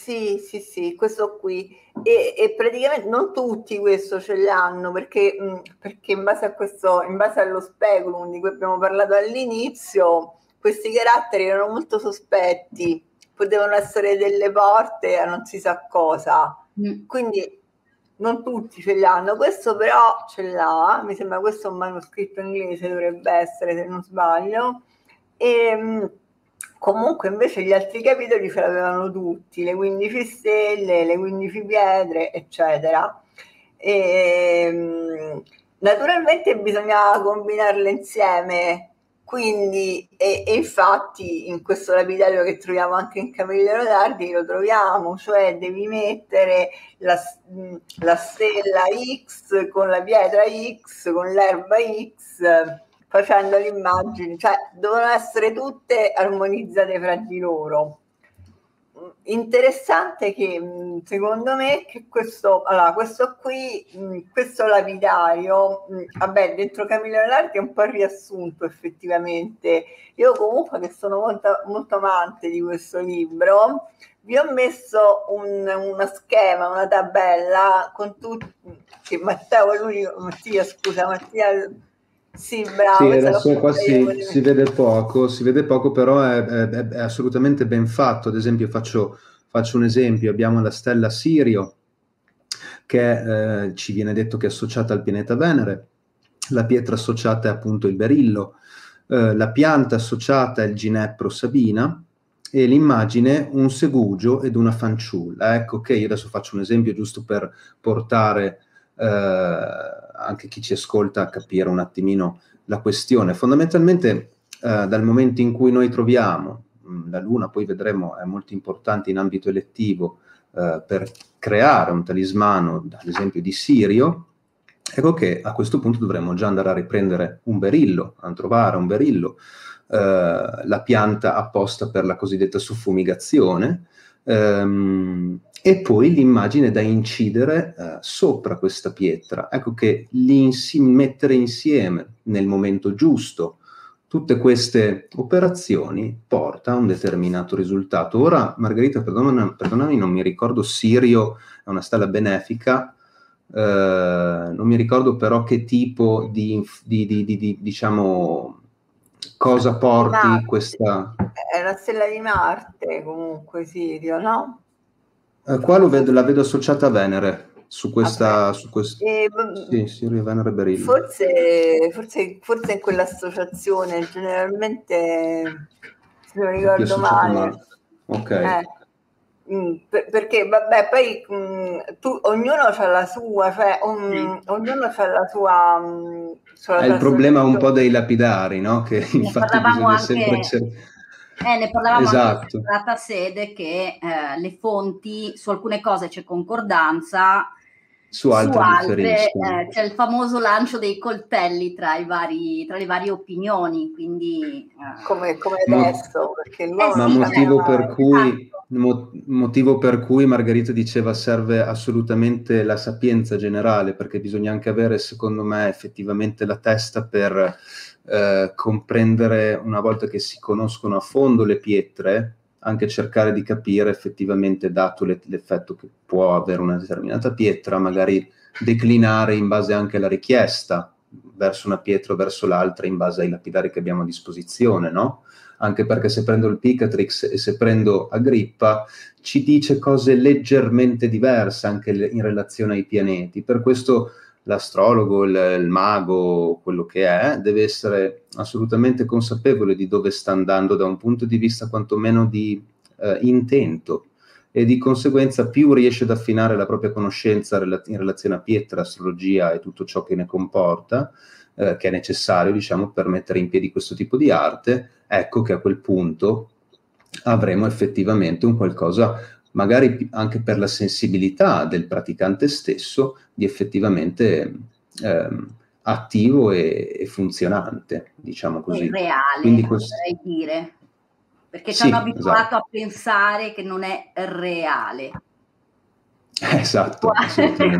Sì, sì, sì, questo qui. E, e, praticamente non tutti questo ce l'hanno perché, mh, perché in, base a questo, in base allo speculum di cui abbiamo parlato all'inizio, questi caratteri erano molto sospetti, potevano essere delle porte a non si sa cosa. Mm. Quindi non tutti ce l'hanno, questo però ce l'ha, mi sembra questo è un manoscritto inglese, dovrebbe essere se non sbaglio. E, mh, Comunque invece gli altri capitoli ce l'avevano tutti, le 15 stelle, le 15 pietre, eccetera. E, ehm, naturalmente bisognava combinarle insieme, quindi, e, e, infatti in questo lapidario che troviamo anche in Camille Rodardi lo troviamo, cioè devi mettere la, la stella X con la pietra X, con l'erba X facendo le immagini, cioè devono essere tutte armonizzate fra di loro. Interessante che secondo me che questo, allora, questo qui, questo lapidario, vabbè, dentro Camillo dell'Arte è un po' riassunto effettivamente. Io comunque che sono molto, molto amante di questo libro, vi ho messo un, uno schema, una tabella con tutti, che Matteo l'unico, Mattia scusa, Mattia sì, bravo. Sì, adesso qua si, si, vede poco, si vede poco, però è, è, è assolutamente ben fatto. Ad esempio, faccio, faccio, un esempio: abbiamo la stella Sirio, che eh, ci viene detto che è associata al pianeta Venere, la pietra associata è appunto il berillo, eh, la pianta associata è il ginepro Sabina e l'immagine un segugio ed una fanciulla. Ecco che io adesso faccio un esempio giusto per portare. Eh, anche chi ci ascolta capire un attimino la questione. Fondamentalmente eh, dal momento in cui noi troviamo, mh, mm, la Luna poi vedremo è molto importante in ambito elettivo eh, per creare un talismano, ad esempio di Sirio, ecco che a questo punto dovremmo già andare a riprendere un berillo, a trovare un berillo, eh, la pianta apposta per la cosiddetta suffumigazione, ehm, e poi l'immagine da incidere eh, sopra questa pietra. Ecco che l'insi- mettere insieme nel momento giusto tutte queste operazioni porta a un determinato risultato. Ora, Margherita, perdonami, perdonami non mi ricordo, Sirio è una stella benefica, eh, non mi ricordo però che tipo di, di, di, di diciamo, cosa porti questa... È la stella di Marte comunque, Sirio, no? Eh, qua vedo, la vedo associata a Venere, su questa... Okay. Su quest... e, sì, sì, Venere Berillo. Forse, forse, forse in quell'associazione, generalmente, se non ricordo male. Ok. Eh, mm, per, perché vabbè poi mh, mm, tu, ognuno ha la sua cioè un, sì. ognuno ha la sua, mh, sua è il problema un po' dei lapidari no? che infatti bisogna anche... sempre cercare eh, ne parlavamo esatto. anche in sede che eh, le fonti, su alcune cose c'è concordanza, su altre, su altre eh, c'è il famoso lancio dei coltelli tra, vari, tra le varie opinioni, quindi... Eh. Come, come, adesso, perché eh ma sì, motivo, per cui, esatto. mo, motivo per cui Margherita diceva serve assolutamente la sapienza generale, perché bisogna anche avere, secondo me, effettivamente la testa per eh, comprendere, una volta che si conoscono a fondo le pietre, anche cercare di capire effettivamente, dato le, l'effetto che può avere una determinata pietra, magari declinare in base anche alla richiesta, verso una pietra o verso l'altra in base ai lapidari che abbiamo a disposizione, no? Anche perché se prendo il Picatrix e se prendo Agrippa ci dice cose leggermente diverse anche in relazione ai pianeti. Per questo l'astrologo, il, il, mago, quello che è, deve essere assolutamente consapevole di dove sta andando da un punto di vista quantomeno di eh, intento e di conseguenza più riesce ad affinare la propria conoscenza in relazione a pietra, astrologia e tutto ciò che ne comporta, eh, che è necessario, diciamo, per mettere in piedi questo tipo di arte, ecco che a quel punto avremo effettivamente un qualcosa magari anche per la sensibilità del praticante stesso, di effettivamente ehm, attivo e, e, funzionante, diciamo così. È reale, Quindi questo... vorrei dire, perché ci sì, hanno abituato esatto. a pensare che non è reale. Esatto. Qua,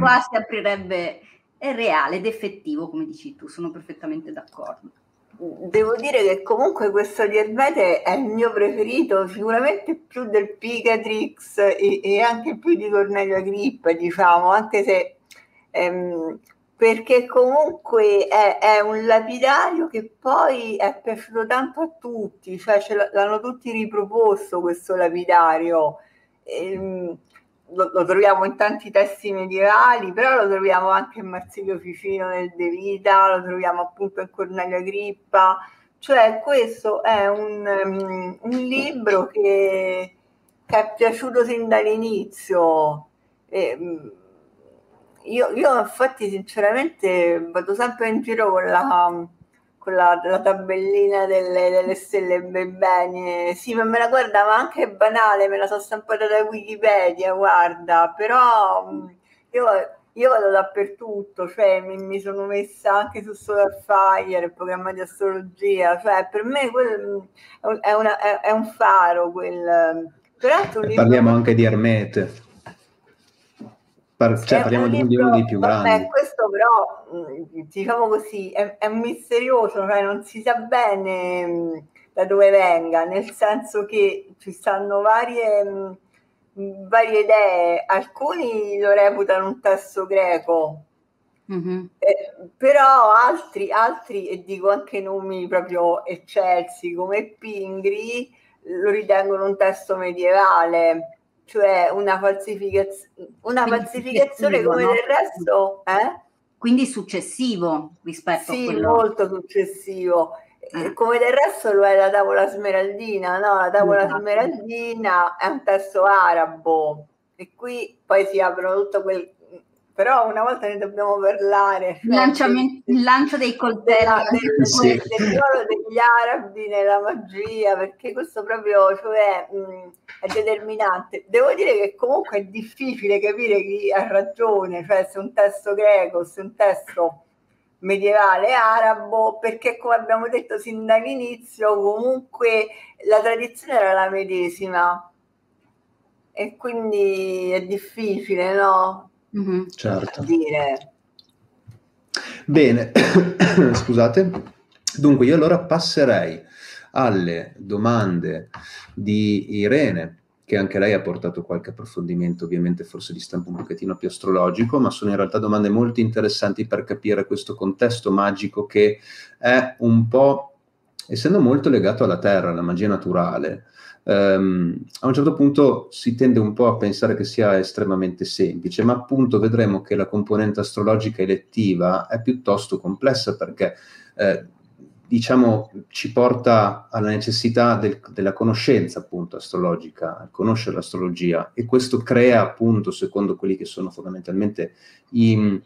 qua si aprirebbe, è reale ed effettivo, come dici tu, sono perfettamente d'accordo devo dire che comunque questo di Ermete è il mio preferito, sicuramente più del Picatrix e, e anche più di Cornelio Agrippa, diciamo, anche se ehm, perché comunque è, è, un lapidario che poi è piaciuto tanto a tutti, cioè l'hanno tutti riproposto questo lapidario. Ehm, lo, lo, troviamo in tanti testi medievali, però lo troviamo anche in Marsilio Ficino nel De Vita, lo troviamo appunto in Cornelio Agrippa, cioè questo è un, um, un libro che, che, è piaciuto sin dall'inizio. E, um, io, io infatti sinceramente vado sempre in giro con la con la, tabellina delle, delle stelle bene. Sì, ma me la guarda, ma anche banale, me la so stampata da Wikipedia, guarda, però mm, io, io vado dappertutto, cioè mi, mi, sono messa anche su Solar Fire, il programma di astrologia, cioè per me quel, mm, è, una, è, è un faro quel... Peraltro, Parliamo anche di Armete. Par- cioè, parliamo libro, di uno dei più grandi. Vabbè, questo però, mm, diciamo così, è, è misterioso, cioè non si sa bene mm, da dove venga, nel senso che ci stanno varie, mm, varie idee, alcuni lo reputano un testo greco, mm-hmm. eh, però altri, altri, e dico anche nomi proprio eccelsi come Pingri, lo ritengono un testo medievale cioè una, falsificaz- una falsificazione come no? del resto. Eh? Quindi successivo rispetto sì, a quello... molto successivo. Eh. Come del resto lo è la tavola smeraldina, no? La tavola esatto. smeraldina è un testo arabo e qui poi si aprono tutto quel però una volta ne dobbiamo parlare. Il lancio dei coltelli. Del, sì. del ruolo degli arabi nella magia, perché questo proprio cioè, mh, è determinante. Devo dire che comunque è difficile capire chi ha ragione, cioè se un testo greco, se un testo medievale arabo, perché come abbiamo detto sin dall'inizio, comunque la tradizione era la medesima. E quindi è difficile, no? Mm-hmm. Certo. Dire. Bene, scusate. Dunque, io allora passerei alle domande di Irene, che anche lei ha portato qualche approfondimento, ovviamente forse di stampo un pochettino più astrologico, ma sono in realtà domande molto interessanti per capire questo contesto magico che è un po', essendo molto legato alla Terra, alla magia naturale, Um, a un certo punto si tende un po' a pensare che sia estremamente semplice, ma appunto vedremo che la componente astrologica elettiva è piuttosto complessa perché eh, diciamo ci porta alla necessità del, della conoscenza appunto astrologica, conoscere l'astrologia e questo crea appunto secondo quelli che sono fondamentalmente i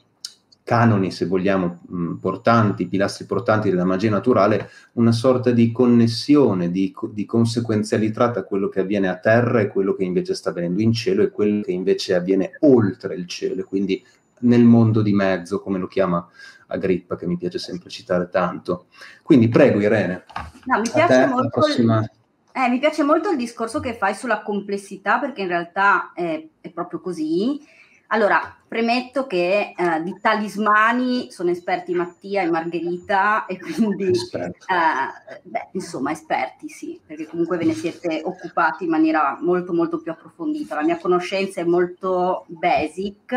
canoni, se vogliamo, mh, portanti, pilastri portanti della magia naturale, una sorta di connessione, di, di, conseguenzialità tra quello che avviene a terra e quello che invece sta avvenendo in cielo e quello che invece avviene oltre il cielo, quindi nel mondo di mezzo, come lo chiama Agrippa, che mi piace sempre citare tanto. Quindi prego Irene. No, mi piace molto... Prossima... Eh, mi piace molto il discorso che fai sulla complessità, perché in realtà è, è proprio così allora, premetto che eh, di talismani sono esperti Mattia e Margherita e quindi, eh, beh, insomma, esperti sì, perché comunque ve ne siete occupati in maniera molto molto più approfondita. La mia conoscenza è molto basic,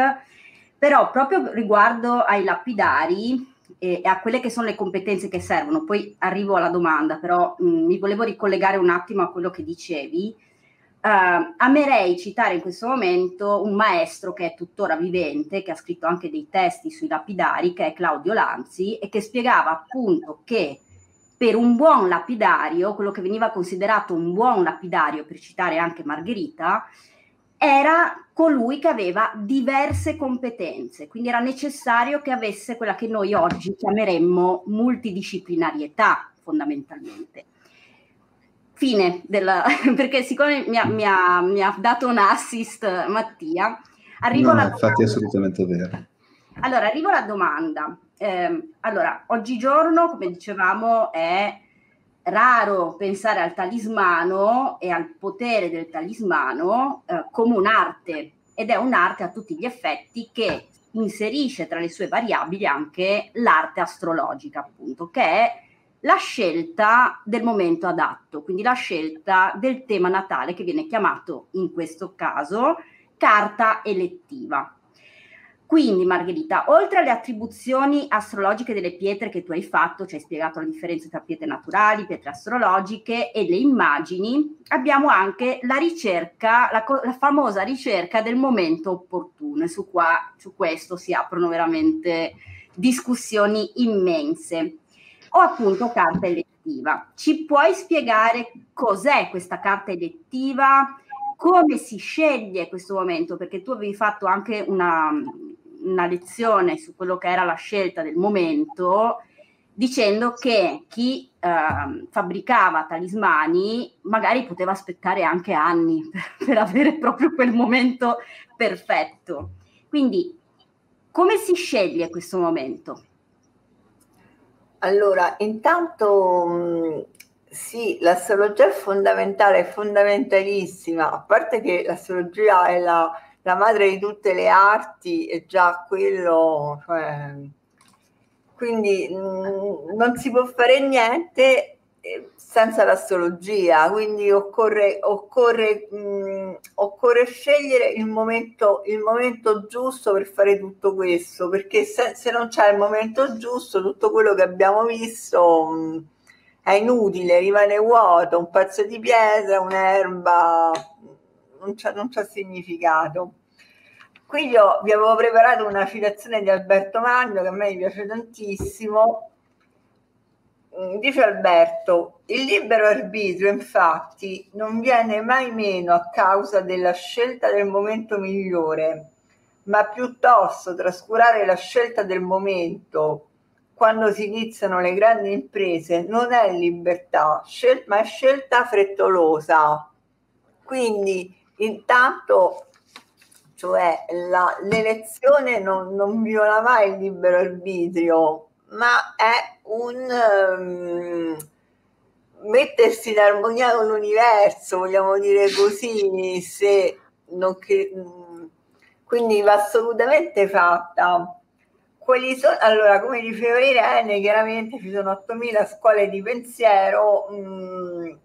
però proprio riguardo ai lapidari, e, e, a quelle che sono le competenze che servono, poi arrivo alla domanda, però mh, mi volevo ricollegare un attimo a quello che dicevi. Uh, amerei citare in questo momento un maestro che è tuttora vivente, che ha scritto anche dei testi sui lapidari, che è Claudio Lanzi, e che spiegava appunto che per un buon lapidario, quello che veniva considerato un buon lapidario, per citare anche Margherita, era colui che aveva diverse competenze, quindi era necessario che avesse quella che noi oggi chiameremmo multidisciplinarietà fondamentalmente. Fine della, perché siccome mi ha, mi, ha, mi ha, dato un assist Mattia, arrivo no, alla infatti domanda. è assolutamente vero. Allora, arrivo alla domanda. Eh, allora, oggigiorno, come dicevamo, è raro pensare al talismano e al potere del talismano eh, come un'arte ed è un'arte a tutti gli effetti che inserisce tra le sue variabili anche l'arte astrologica, appunto, che è la scelta del momento adatto, quindi la scelta del tema natale che viene chiamato in questo caso carta elettiva. Quindi, Margherita, oltre alle attribuzioni astrologiche delle pietre che tu hai fatto, ci hai spiegato la differenza tra pietre naturali, pietre astrologiche e le immagini, abbiamo anche la ricerca, la, la famosa ricerca del momento opportuno e su, qua, su questo si aprono veramente discussioni immense. O appunto carta elettiva. Ci puoi spiegare cos'è questa carta elettiva? come si sceglie questo momento, perché tu avevi fatto anche una, una lezione su quello che era la scelta del momento, dicendo che chi eh, fabbricava talismani magari poteva aspettare anche anni per, per avere proprio quel momento perfetto. Quindi, come si sceglie questo momento? Allora, intanto mm, sì, l'astrologia è fondamentale, è fondamentalissima, a parte che l'astrologia è la, la madre di tutte le arti, è già quello, cioè, quindi mh, mm, non si può fare niente senza l'astrologia, quindi occorre, occorre, mh, mm, occorre scegliere il momento, il momento, giusto per fare tutto questo, perché se, se, non c'è il momento giusto, tutto quello che abbiamo visto... Mh, mm, è inutile, rimane vuoto, un pezzo di pietra, un'erba, non c'ha, non c'ha significato. Qui io vi avevo preparato una citazione di Alberto Magno che a me piace tantissimo. Mm, dice Alberto, il libero arbitrio infatti non viene mai meno a causa della scelta del momento migliore, ma piuttosto trascurare la scelta del momento quando si iniziano le grandi imprese non è libertà, scel- ma è scelta frettolosa. Quindi intanto, cioè la, l'elezione non, non, viola mai il libero arbitrio, ma è un um, mettersi in armonia con l'universo, vogliamo dire così, se non che, mm, quindi va assolutamente fatta. Sono, allora, come diceva Irene, chiaramente ci sono 8.000 scuole di pensiero, mh, mm,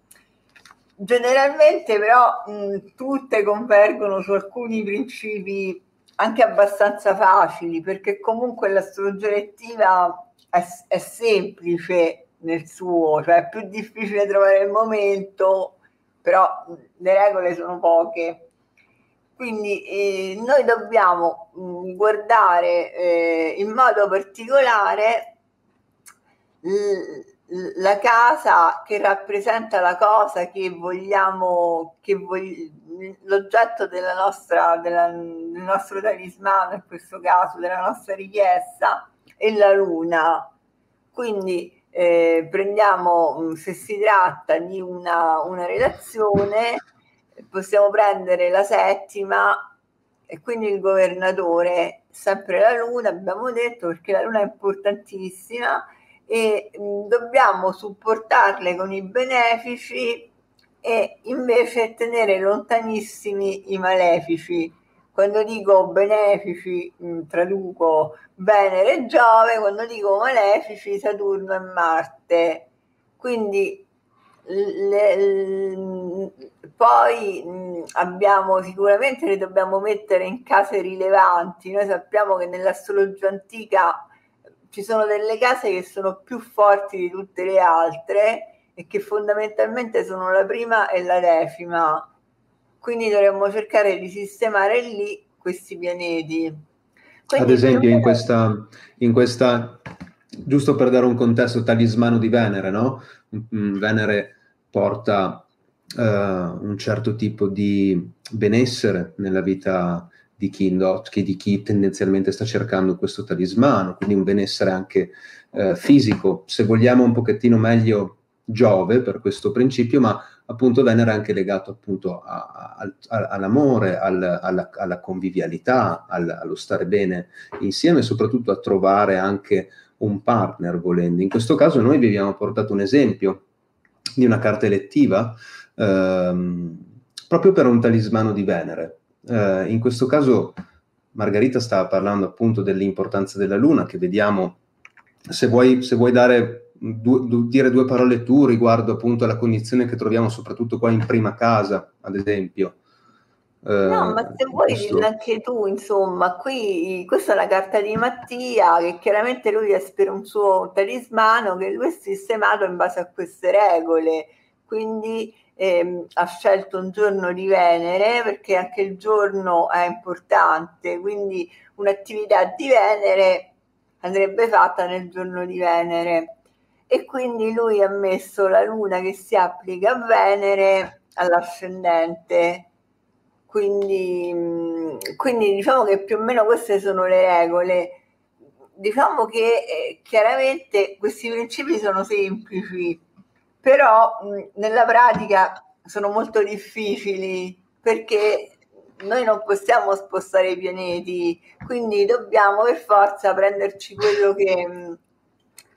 generalmente però mh, mm, tutte convergono su alcuni principi anche abbastanza facili, perché comunque l'astrologia elettiva è, è semplice nel suo, cioè è più difficile trovare il momento, però le regole sono poche. Quindi eh, noi dobbiamo mh, mm, guardare eh, in modo particolare l- la casa che rappresenta la cosa che vogliamo, che vog- l'oggetto della nostra, della, del nostro talismano, in questo caso della nostra richiesta, e la luna. Quindi eh, prendiamo, mm, se si tratta di una, una relazione, possiamo prendere la settima e quindi il governatore, sempre la luna, abbiamo detto, perché la luna è importantissima e mh, dobbiamo supportarle con i benefici e invece tenere lontanissimi i malefici. Quando dico benefici mh, traduco Venere e Giove, quando dico malefici Saturno e Marte. Quindi le, le, poi mh, abbiamo sicuramente le dobbiamo mettere in case rilevanti. Noi sappiamo che nell'astrologia antica ci sono delle case che sono più forti di tutte le altre e che fondamentalmente sono la prima e la decima. Quindi dovremmo cercare di sistemare lì questi pianeti. Quindi Ad esempio, in questa, in questa, giusto per dare un contesto talismano di Venere, no? Venere porta uh, un certo tipo di benessere nella vita di chi indocchi, di chi tendenzialmente sta cercando questo talismano, quindi un benessere anche uh, fisico, se vogliamo un pochettino meglio Giove per questo principio, ma appunto Venere è anche legato appunto a, a, a, all'amore, al, alla, alla, convivialità, al, allo stare bene insieme e soprattutto a trovare anche un partner volendo. In questo caso noi vi abbiamo portato un esempio di una carta elettiva ehm, proprio per un talismano di Venere. Eh, in questo caso Margherita stava parlando appunto dell'importanza della Luna che vediamo, se vuoi, se vuoi dare du- du- dire due parole tu riguardo appunto alla condizione che troviamo soprattutto qua in prima casa, ad esempio. Eh, no, ma se vuoi questo... anche tu, insomma, qui questa è la carta di Mattia, che chiaramente lui è per un suo talismano che lui è sistemato in base a queste regole, quindi ehm, ha scelto un giorno di Venere perché anche il giorno è importante, quindi un'attività di Venere andrebbe fatta nel giorno di Venere e quindi lui ha messo la luna che si applica a Venere all'ascendente. Quindi, mm, quindi diciamo che più o meno queste sono le regole. Diciamo che eh, chiaramente questi principi sono semplici, però mh, mm, nella pratica sono molto difficili perché noi non possiamo spostare i pianeti, quindi dobbiamo per forza prenderci quello che, mm,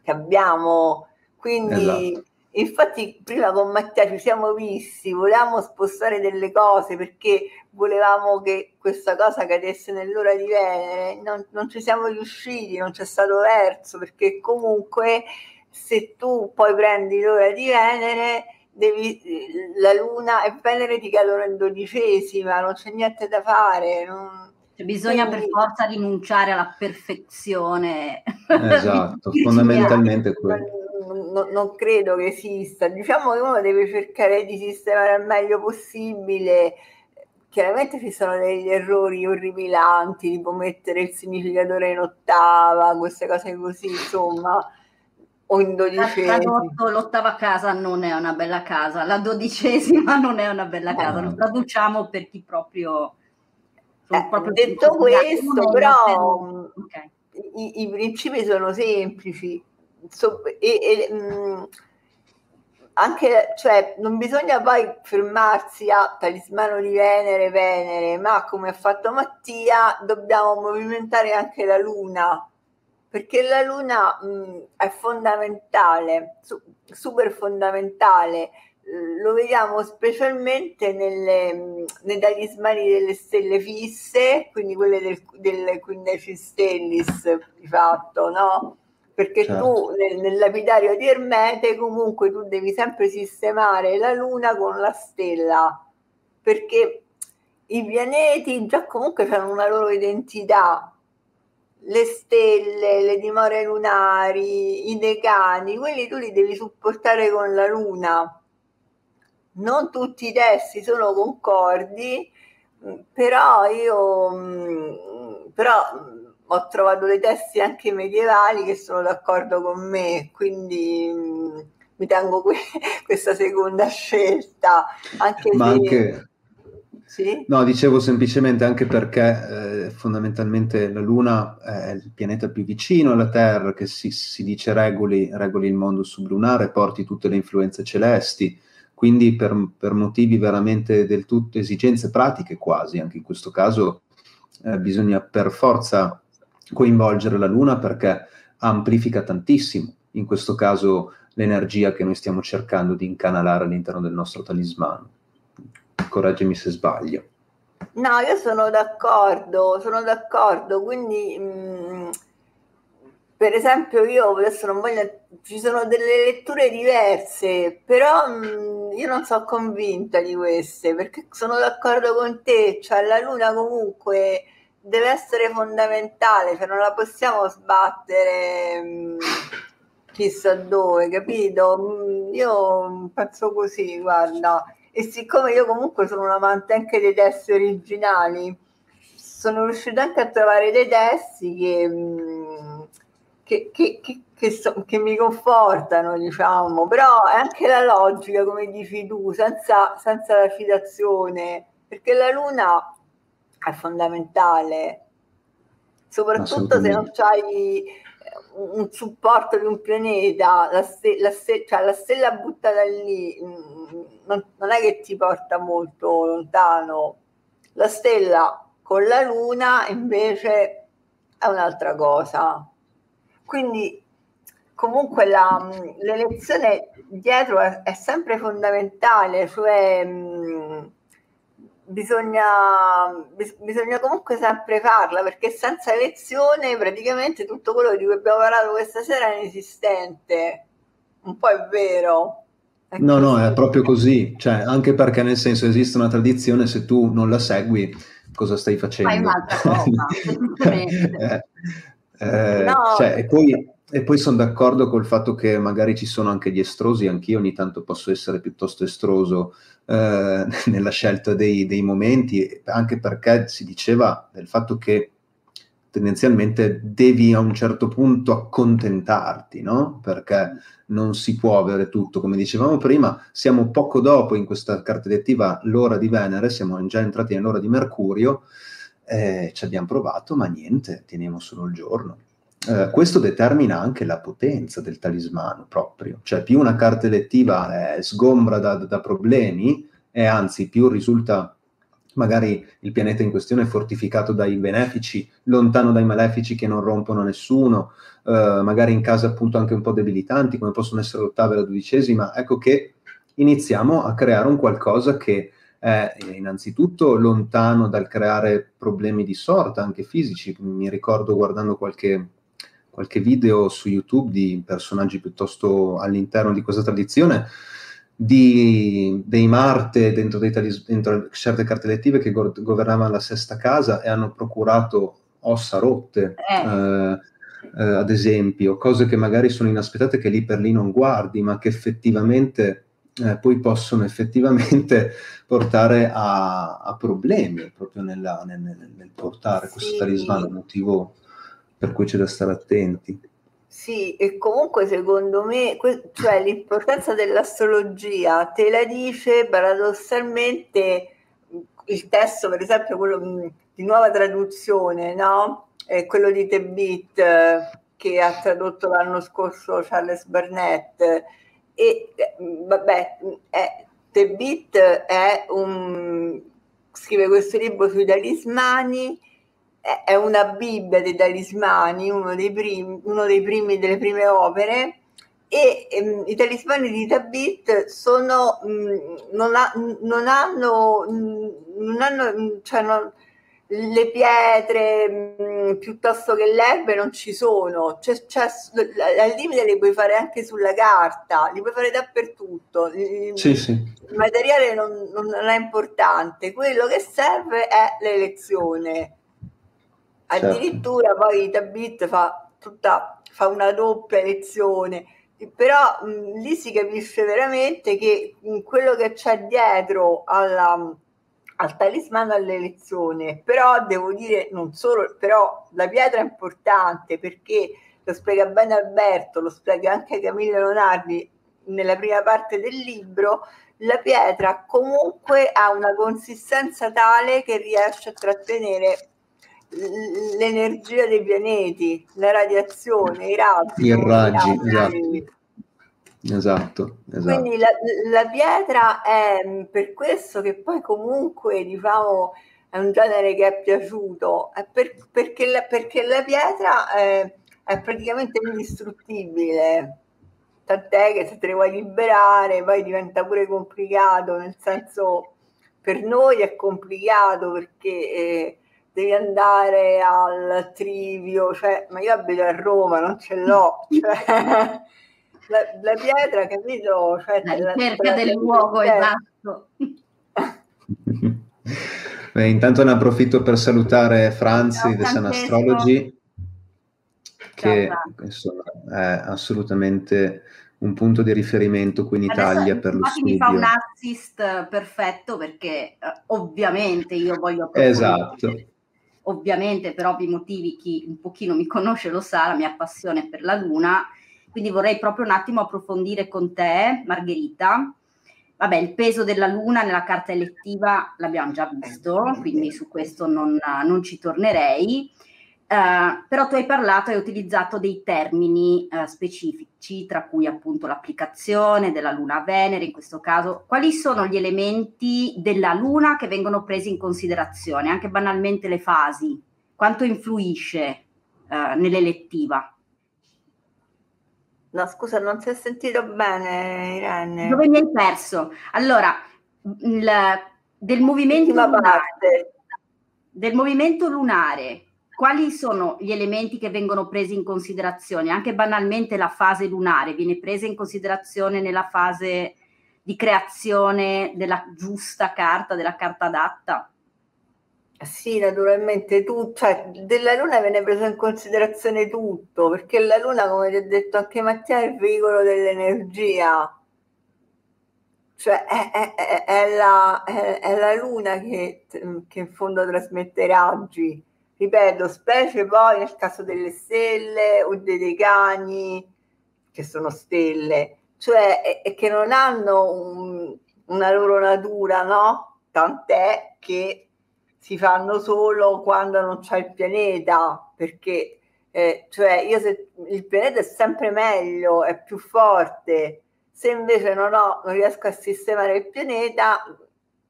che abbiamo. Quindi, esatto. infatti, prima con Mattia ci siamo visti, volevamo spostare delle cose perché volevamo che questa cosa cadesse nell'ora di Venere, non, non ci siamo riusciti, non c'è stato verso, perché comunque se tu poi prendi l'ora di Venere, devi, la Luna e Venere ti cadono in dodicesima, non c'è niente da fare. Non, cioè, bisogna Quindi... per forza rinunciare alla perfezione. Esatto, fondamentalmente quello. Non, non, credo che esista. Diciamo che uno deve cercare di sistemare al meglio possibile. Chiaramente ci sono degli errori orripilanti, tipo mettere il significatore in ottava, queste cose così, insomma o in dodicesima. L'ottava casa non è una bella casa, la dodicesima non è una bella casa, lo traduciamo per chi proprio eh, detto questo, però okay. i, i, principi sono semplici so, e, e mh, mm, anche, cioè, non bisogna poi fermarsi a talismano di Venere, Venere, ma come ha fatto Mattia, dobbiamo movimentare anche la Luna, perché la Luna mh, mm, è fondamentale, su, super fondamentale lo vediamo specialmente nelle, nei talismani delle stelle fisse, quindi quelle del, del 15 Stellis di fatto, no? Perché certo. tu nel, nel, lapidario di Ermete comunque tu devi sempre sistemare la luna con la stella, perché i pianeti già comunque hanno una loro identità, le stelle, le dimore lunari, i decani, quelli tu li devi supportare con la luna non tutti i testi sono concordi, però io mm, però mm, ho trovato dei testi anche medievali che sono d'accordo con me, quindi mm, mi tengo que- questa seconda scelta. Anche Ma se... anche... Sì? No, dicevo semplicemente anche perché eh, fondamentalmente la Luna è il pianeta più vicino alla Terra, che si, si dice regoli, regoli il mondo sublunare, porti tutte le influenze celesti quindi per, per, motivi veramente del tutto esigenze pratiche quasi, anche in questo caso eh, bisogna per forza coinvolgere la Luna perché amplifica tantissimo, in questo caso l'energia che noi stiamo cercando di incanalare all'interno del nostro talismano. Correggimi se sbaglio. No, io sono d'accordo, sono d'accordo, quindi mh, mm, per esempio io adesso non voglio, ci sono delle letture diverse, però mh, mm, io non sono convinta di queste, perché sono d'accordo con te, cioè la luna comunque deve essere fondamentale, cioè non la possiamo sbattere mh, mm, chissà dove, capito? Mm, io penso così, guarda. E siccome io comunque sono un amante anche dei testi originali, sono riuscita anche a trovare dei testi che, mm, che, che, che, so, che mi confortano, diciamo, però è anche la logica, come dici tu, senza, senza la citazione, perché la luna è fondamentale, soprattutto se non hai un supporto di un pianeta, la, ste- la, ste- cioè la stella buttata lì mm, non, non, è che ti porta molto lontano. La stella con la luna invece è un'altra cosa. Quindi comunque la, l'elezione dietro è, è sempre fondamentale, cioè mh, bisogna, bis- bisogna comunque sempre farla perché senza elezione praticamente tutto quello di cui abbiamo parlato questa sera è inesistente. Un po' è vero. È no, così. no, è proprio così, cioè, anche perché nel senso esiste una tradizione, se tu non la segui, cosa stai facendo? Fai un'altra cosa, eh, no, cioè, e poi e poi sono d'accordo col fatto che magari ci sono anche gli estrosi, anch'io ogni tanto posso essere piuttosto estroso eh, nella scelta dei, dei, momenti, anche perché si diceva del fatto che tendenzialmente devi a un certo punto accontentarti, no? Perché non si può avere tutto, come dicevamo prima, siamo poco dopo in questa carta elettiva l'ora di Venere, siamo già entrati nell'ora di Mercurio, eh, ci abbiamo provato, ma niente, teniamo solo il giorno. Eh, questo determina anche la potenza del talismano proprio, cioè più una carta elettiva è sgombra da, da problemi e anzi più risulta magari il pianeta in questione fortificato dai benefici, lontano dai malefici che non rompono nessuno, eh, magari in case appunto anche un po' debilitanti come possono essere l'ottava e la dodicesima, ecco che iniziamo a creare un qualcosa che è innanzitutto lontano dal creare problemi di sorta, anche fisici. Mi ricordo guardando qualche qualche video su YouTube di personaggi piuttosto all'interno di questa tradizione, di, dei Marte dentro, dei dentro certe carte elettive che go- governavano la sesta casa e hanno procurato ossa rotte, eh. Eh, eh, ad esempio, cose che magari sono inaspettate che lì per lì non guardi, ma che effettivamente eh, poi possono effettivamente portare a, a problemi proprio nella, nel, nel, portare sì. questo talismano motivo per cui c'è da stare attenti. Sì, e comunque secondo me, cioè l'importanza dell'astrologia te la dice paradossalmente il testo, per esempio quello di nuova traduzione, no? È quello di Tebit che ha tradotto l'anno scorso Charles Burnett e vabbè, è, Tebit è un scrive questo libro sui talismani è una Bibbia dei talismani, uno dei primi, uno dei primi delle prime opere. E ehm, i talismani di Tabit sono, mh, mm, non, ha, non, hanno, mm, non hanno mm, cioè non, le pietre mh, piuttosto che le erbe non ci sono, c'è, c'è, al limite li puoi fare anche sulla carta, li puoi fare dappertutto. Sì, sì. Il materiale non, non è importante, quello che serve è l'elezione Certo. Addirittura certo. poi Tabit fa, tutta, fa una doppia lezione, però mh, lì si capisce veramente che mh, quello che c'è dietro alla, al talismano all'elezione, però devo dire non solo, però la pietra è importante perché lo spiega bene Alberto, lo spiega anche Camille Leonardi nella prima parte del libro, la pietra comunque ha una consistenza tale che riesce a trattenere l'energia dei pianeti, la radiazione, i raggi. I raggi, esatto. Esatto, esatto. Quindi la, la, pietra è per questo che poi comunque diciamo è un genere che è piaciuto, è per, perché, la, perché, la, pietra è, è, praticamente indistruttibile, tant'è che se te ne vuoi liberare poi diventa pure complicato, nel senso per noi è complicato perché... Eh, devi andare al trivio, cioè, ma io abito a Roma, non ce l'ho, cioè, la, la, pietra, capito? Cioè, la ricerca del luogo, esatto. Beh, intanto ne approfitto per salutare Franzi di The Sun Astrology, che insomma, è assolutamente un punto di riferimento qui in Italia per lo studio. mi fa un assist perfetto perché uh, ovviamente io voglio esatto. ovviamente per ovvi motivi chi un pochino mi conosce lo sa la mia passione per la luna quindi vorrei proprio un attimo approfondire con te Margherita vabbè il peso della luna nella carta elettiva l'abbiamo già visto quindi su questo non, non ci tornerei Uh, però tu hai parlato e hai utilizzato dei termini uh, specifici, tra cui appunto l'applicazione della Luna a Venere in questo caso. Quali sono gli elementi della Luna che vengono presi in considerazione, anche banalmente le fasi? Quanto influisce uh, nell'elettiva? No, scusa, non si è sentito bene, Irene. Dove mi hai perso? Allora, il, del movimento lunare, del movimento lunare quali sono gli elementi che vengono presi in considerazione? Anche banalmente la fase lunare viene presa in considerazione nella fase di creazione della giusta carta, della carta adatta? Sì, naturalmente tu, cioè, della Luna viene preso in considerazione tutto, perché la Luna, come ti ha detto anche Mattia, è il veicolo dell'energia. Cioè è, è, è, è la, la, Luna che, che in fondo trasmette raggi ripeto, specie poi nel caso delle stelle o dei decani, che sono stelle, cioè e, che non hanno un, una loro natura, no? Tant'è che si fanno solo quando non c'è il pianeta, perché eh, cioè io se, il pianeta è sempre meglio, è più forte. Se invece non, ho, non riesco a sistemare il pianeta,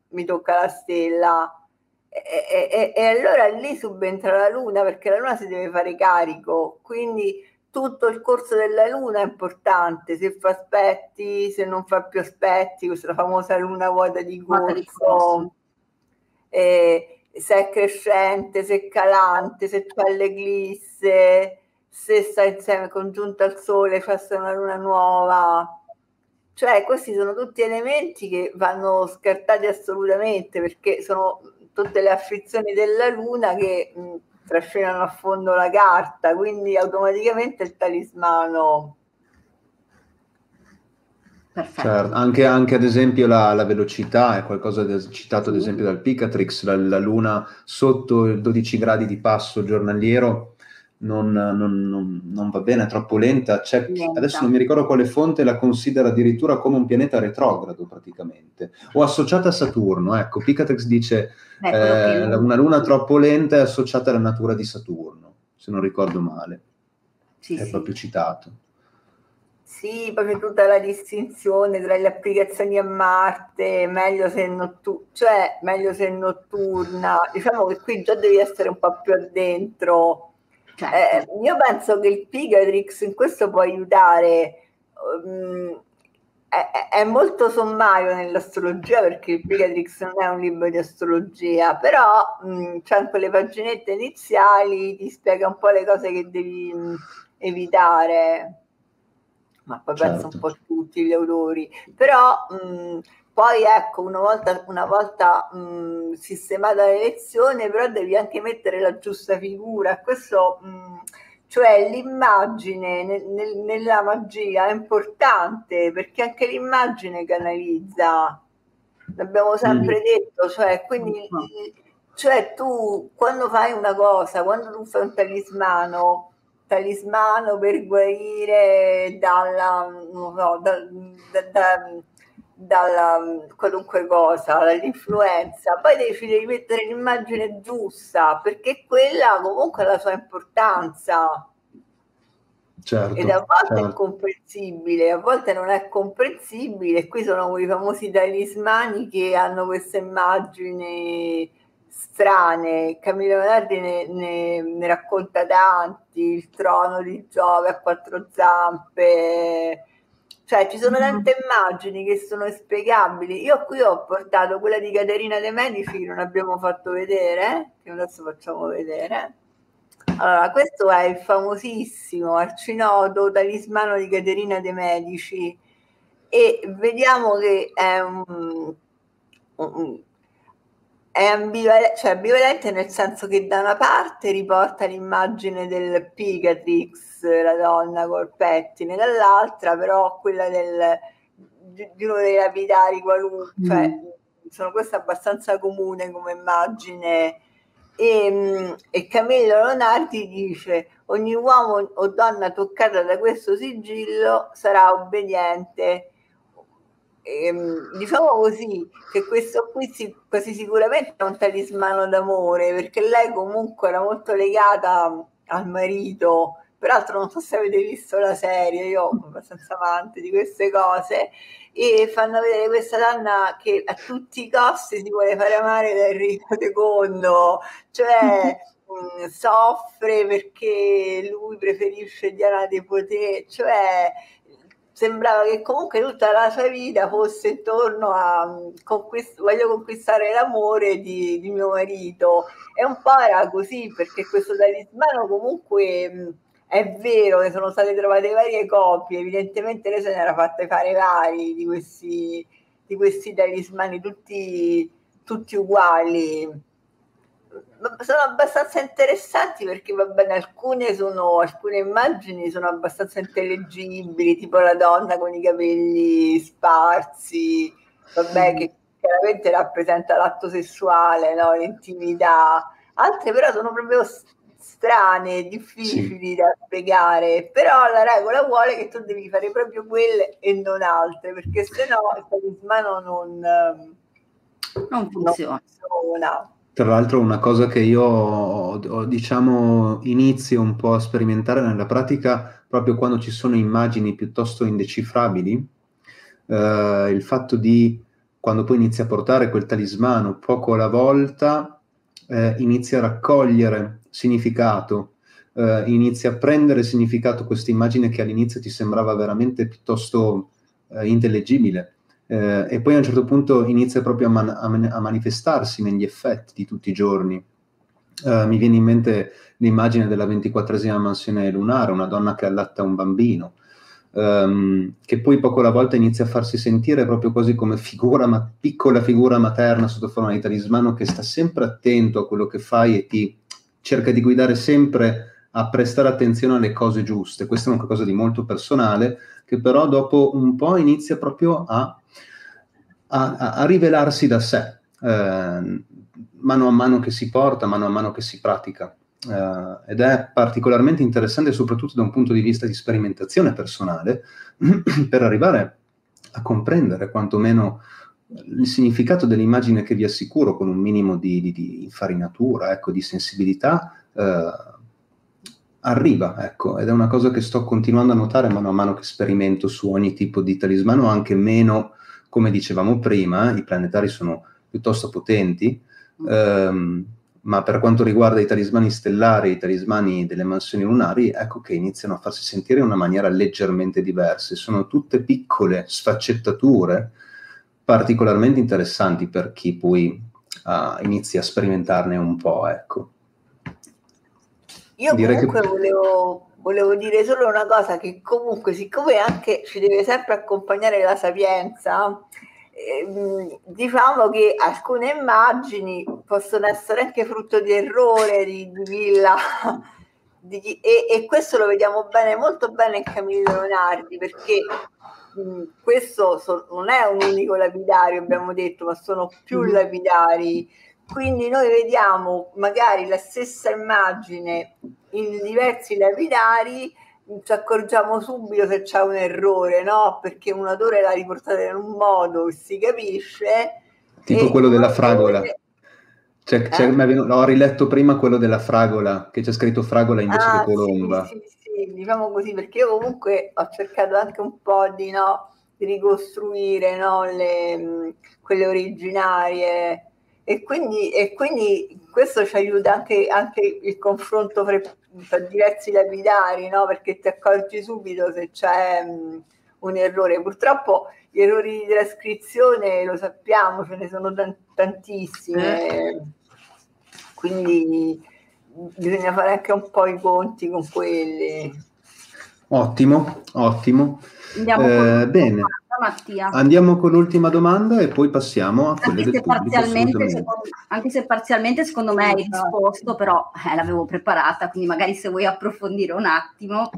mi tocca la stella. E, e, e, allora lì subentra la luna perché la luna si deve fare carico, quindi tutto il corso della luna è importante, se fa aspetti, se non fa più aspetti, questa famosa luna vuota di corso, eh, se è crescente, se è calante, se c'è l'eclisse, se sta insieme congiunta al sole, fa una luna nuova. Cioè, questi sono tutti elementi che vanno scartati assolutamente perché sono tutte le afflizioni della luna che mh, trascinano a fondo la carta, quindi automaticamente il talismano. Certo, anche, anche, ad esempio la, la, velocità è qualcosa di, citato ad esempio dal Picatrix, la, la luna sotto i 12 gradi di passo giornaliero non, non, non, non, va bene, è troppo lenta. C'è, adesso non mi ricordo quale fonte la considera addirittura come un pianeta retrogrado praticamente, o associata a Saturno. Ecco, Picatrix dice eh, una luna troppo lenta è associata alla natura di Saturno, se non ricordo male. Sì, è sì. proprio citato. Sì, proprio tutta la distinzione tra le applicazioni a Marte, meglio se, nottu- cioè, meglio se notturna. Diciamo che qui già devi essere un po' più addentro Certo. Eh, io penso che il Pigatrix in questo può aiutare. Um, è, è, molto sommario nell'astrologia perché il Pigatrix non è un libro di astrologia, però um, c'è in quelle paginette iniziali ti spiega un po' le cose che devi um, evitare. Ma poi certo. penso un po' tutti gli autori. Però um, poi ecco, una volta, una volta mh, sistemata l'elezione, però devi anche mettere la giusta figura. Questo, mh, cioè l'immagine nel, nel, nella magia è importante perché anche l'immagine canalizza. L'abbiamo sempre mm. detto, cioè, quindi, cioè tu quando fai una cosa, quando tu fai un talismano, talismano per guarire dalla, non so, da, da, da dalla qualunque cosa, dall'influenza, poi devi, devi mettere l'immagine giusta perché quella comunque ha la sua importanza. Certo, Ed a volte certo. è comprensibile, a volte non è comprensibile. Qui sono quei famosi talismani che hanno queste immagini strane. Camillo Menardi ne, ne, ne, racconta tanti: il trono di Giove a quattro zampe, cioè ci sono mm-hmm. tante immagini che sono spiegabili. Io qui ho portato quella di Caterina De Medici che non abbiamo fatto vedere, che adesso facciamo vedere. Allora, questo è il famosissimo arcinoto talismano di Caterina De Medici e vediamo che è un, un è ambivalente, cioè ambivalente nel senso che da una parte riporta l'immagine del Picatrix, la donna col pettine, dall'altra però quella del, di, uno dei lapidari qualunque, mm. cioè, sono questa abbastanza comune come immagine. E, e Camillo Leonardi dice ogni uomo o donna toccata da questo sigillo sarà obbediente ehm, diciamo così che questo qui si, quasi sicuramente è un talismano d'amore perché lei comunque era molto legata al marito. Peraltro non so se avete visto la serie io sono abbastanza amante di queste cose e fanno vedere questa donna che a tutti i costi si vuole fare amare da Enrico II cioè mh, soffre perché lui preferisce Diana De Poté cioè sembrava che comunque tutta la sua vita fosse intorno a conquist- voglio conquistare l'amore di, di, mio marito. E un po' era così perché questo talismano comunque è vero che sono state trovate varie coppie evidentemente lei se ne era fatte fare vari di questi, di questi talismani tutti, tutti uguali sono abbastanza interessanti perché va bene, alcune, sono, alcune immagini sono abbastanza intellegibili, tipo la donna con i capelli sparsi, vabbè, che chiaramente rappresenta l'atto sessuale, no? l'intimità. Altre però sono proprio strane, difficili sì. da spiegare, però la regola vuole che tu devi fare proprio quelle e non altre, perché se no il talismano non, non funziona. Non funziona. Tra l'altro una cosa che io ho, ho, diciamo inizio un po' a sperimentare nella pratica proprio quando ci sono immagini piuttosto indecifrabili, eh, il fatto di quando poi inizi a portare quel talismano poco alla volta, eh, inizi a raccogliere significato, eh, inizi a prendere significato questa immagine che all'inizio ti sembrava veramente piuttosto eh, intellegibile eh, e poi a un certo punto inizia proprio a, man- a, man- a manifestarsi negli effetti di tutti i giorni. Uh, mi viene in mente l'immagine della ventiquattresima mansione lunare, una donna che allatta un bambino, um, che poi poco alla volta inizia a farsi sentire proprio così come figura, ma piccola figura materna sotto forma di talismano che sta sempre attento a quello che fai e ti cerca di guidare sempre a prestare attenzione alle cose giuste. Questo è un qualcosa di molto personale che però dopo un po' inizia proprio a a, a rivelarsi da sé, eh, mano a mano che si porta, mano a mano che si pratica. Uh, ed è particolarmente interessante soprattutto da un punto di vista di sperimentazione personale per arrivare a comprendere quantomeno il significato dell'immagine che vi assicuro con un minimo di, di, di infarinatura, ecco, di sensibilità, uh, arriva, ecco, ed è una cosa che sto continuando a notare mano a mano che sperimento su ogni tipo di talismano, anche meno come dicevamo prima, i planetari sono piuttosto potenti, ehm, ma per quanto riguarda i talismani stellari, i talismani delle mansioni lunari, ecco che iniziano a farsi sentire in una maniera leggermente diversa. Sono tutte piccole sfaccettature particolarmente interessanti per chi poi uh, inizia a sperimentarne un po', ecco. Io Direi comunque che... volevo volevo dire solo una cosa che comunque siccome anche ci deve sempre accompagnare la sapienza ehm, diciamo che alcune immagini possono essere anche frutto di errore di, di Villa di, e, e, questo lo vediamo bene molto bene in Camillo Leonardi perché mh, questo so, non è un unico lapidario abbiamo detto ma sono più mm-hmm. lapidari quindi noi vediamo magari la stessa immagine in diversi lapidari, ci accorgiamo subito se c'è un errore, no? Perché un autore l'ha riportata in un modo che si capisce. Tipo quello della fragola. C'è, c'è, eh? ho riletto prima quello della fragola, che c'è scritto fragola invece ah, che colomba. Sì, sì, sì, diciamo così, perché io comunque ho cercato anche un po' di, no, di ricostruire no, le, quelle originarie e quindi, e quindi questo ci aiuta anche, anche il confronto fra, tra diversi lapidari, no? perché ti accorgi subito se c'è um, un errore. Purtroppo gli errori di trascrizione lo sappiamo, ce ne sono t- tantissimi, eh. quindi bisogna fare anche un po' i conti con quelli. Ottimo, ottimo. Andiamo eh, bene. Mattia. Andiamo con l'ultima domanda e poi passiamo a quelle anche del pubblico, secondo, anche se parzialmente secondo me hai risposto, però eh, l'avevo preparata, quindi magari se vuoi approfondire un attimo.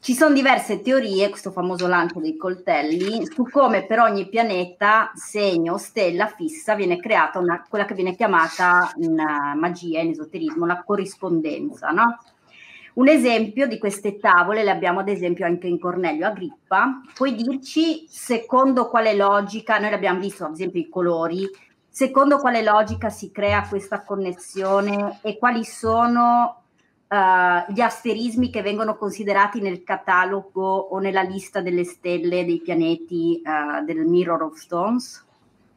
Ci sono diverse teorie, questo famoso lancio dei coltelli, su come per ogni pianeta, segno, stella fissa viene creata una, quella che viene chiamata in magia, in esoterismo, la corrispondenza, no? Un esempio di queste tavole le abbiamo ad esempio anche in Cornelio Agrippa. Puoi dirci secondo quale logica, noi l'abbiamo visto ad esempio i colori, secondo quale logica si crea questa connessione e quali sono uh, gli asterismi che vengono considerati nel catalogo o nella lista delle stelle dei pianeti uh, del Mirror of Stones?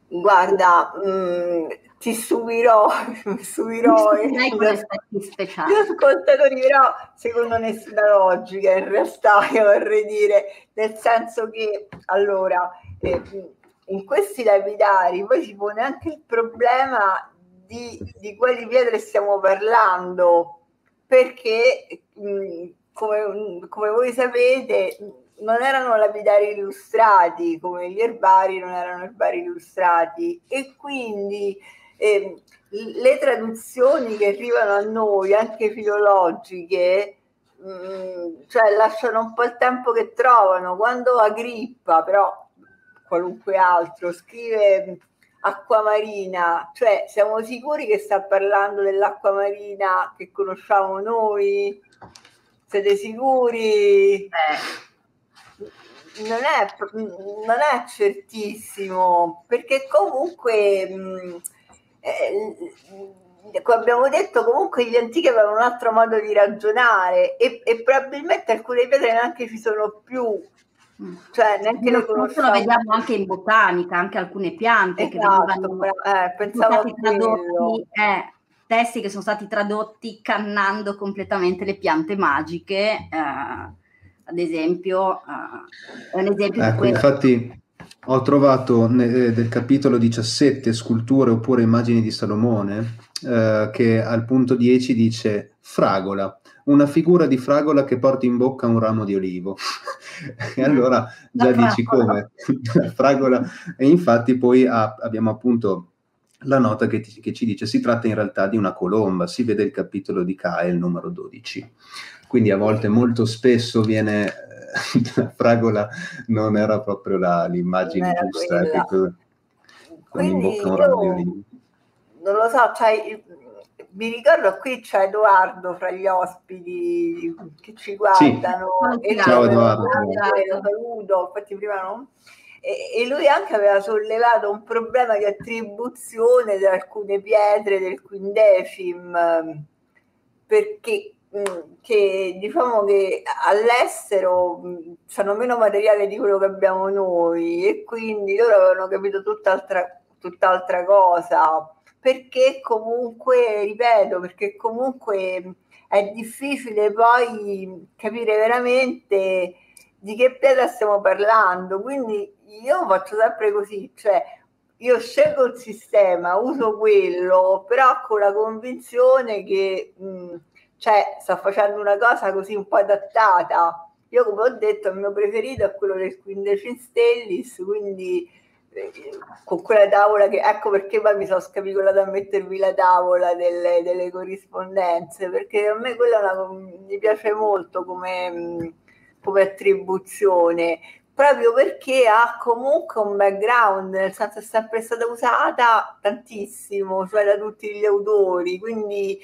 Guarda, mh, mm, ti subirò, subirò ascoltatori, però secondo nessuna logica in realtà io vorrei dire, nel senso che allora eh, in questi lapidari poi si pone anche il problema di, di quali pietre stiamo parlando, perché mh, come, come voi sapete non erano lapidari illustrati come gli erbari non erano erbari illustrati e quindi eh, le traduzioni che arrivano a noi, anche filologiche, mh, mm, cioè lasciano un po' il tempo che trovano. Quando Agrippa, però qualunque altro, scrive acqua marina, cioè siamo sicuri che sta parlando dell'acqua marina che conosciamo noi? Siete sicuri? Eh non è, non è certissimo, perché comunque mh, eh, come abbiamo detto, comunque gli antichi avevano un altro modo di ragionare e, e probabilmente alcune pietre neanche ci sono più. Cioè, neanche lo conosciamo. Lo vediamo anche in botanica, anche alcune piante esatto, che venivano eh, pensavo tradotti, eh, testi che sono stati tradotti cannando completamente le piante magiche. Eh, ad esempio, uh, è un esempio ecco, di infatti ho trovato nel del capitolo 17 sculture oppure immagini di Salomone eh, che al punto 10 dice fragola una figura di fragola che porta in bocca un ramo di olivo. E allora già dici come? Fragola. E infatti poi ha, abbiamo appunto la nota che, ti, che, ci dice si tratta in realtà di una colomba si vede il capitolo di Cael numero 12 quindi a volte molto spesso viene la fragola non era proprio la, l'immagine giusta che con quindi io, non lo so cioè, mi ricordo qui c'è Edoardo fra gli ospiti che ci guardano sì. e ciao Edoardo. Lo saluto infatti prima non e, lui anche aveva sollevato un problema di attribuzione di alcune pietre del quindecim perché che diciamo che all'estero hanno meno materiale di quello che abbiamo noi e quindi loro avevano capito tutt'altra, tutt'altra cosa. Perché comunque, ripeto, perché comunque è difficile poi capire veramente di che pietra stiamo parlando. Quindi io faccio sempre così, cioè io scelgo il sistema, uso quello, però con la convinzione che mh, cioè sta facendo una cosa così un po' adattata. Io come ho detto il mio preferito è quello del 15 Stellis, quindi eh, con quella tavola che ecco perché poi mi sono scapicolata a mettervi la tavola delle, delle corrispondenze, perché a me quella una, mi piace molto come, come attribuzione proprio perché ha comunque un background, nel senso è sempre stata usata tantissimo, cioè da tutti gli autori, quindi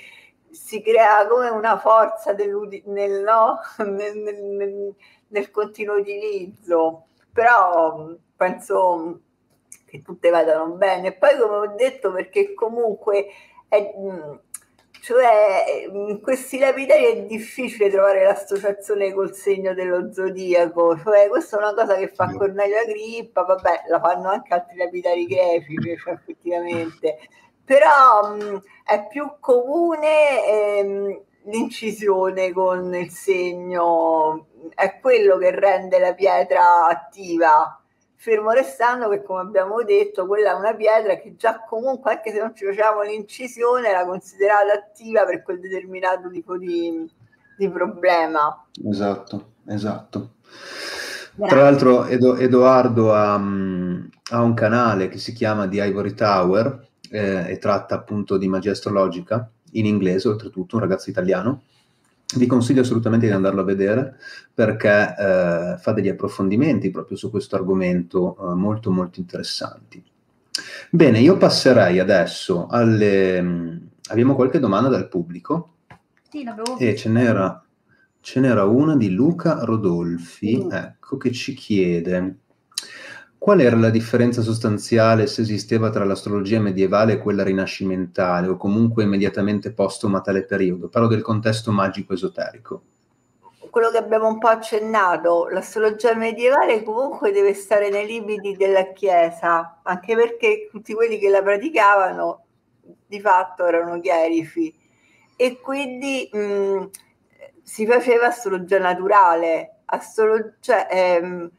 si crea come una forza nel, no? nel, nel, nel, continuo utilizzo, però penso che tutte vadano bene. Poi come ho detto, perché comunque è, cioè, in questi lapidari è difficile trovare l'associazione col segno dello zodiaco, cioè questa è una cosa che fa Cornelio Agrippa, vabbè, la fanno anche altri lapidari greci, cioè, effettivamente. Però mh, è più comune ehm, l'incisione con il segno, è quello che rende la pietra attiva. Fermo restando che, come abbiamo detto, quella è una pietra che già comunque, anche se non ci facciamo l'incisione, era considerata attiva per quel determinato tipo di, di problema. Esatto. esatto. Grazie. Tra l'altro Edo, Edoardo ha, ha, un canale che si chiama The Ivory Tower eh, e tratta appunto di magia astrologica in inglese, oltretutto, un ragazzo italiano. Vi consiglio assolutamente di andarlo a vedere perché eh, fa degli approfondimenti proprio su questo argomento eh, molto molto interessanti. Bene, io passerei adesso alle... Abbiamo qualche domanda dal pubblico? Sì, l'avevo E ce n'era, ce n'era una di Luca Rodolfi, mm. ecco, che ci chiede qual era la differenza sostanziale se esisteva tra l'astrologia medievale e quella rinascimentale o comunque immediatamente postuma a tale periodo? Parlo del contesto magico esoterico. Quello che abbiamo un po' accennato, l'astrologia medievale comunque deve stare nei limiti della Chiesa, anche perché tutti quelli che la praticavano di fatto erano chierifi e quindi mh, si faceva astrologia naturale, astrolo- cioè, ehm,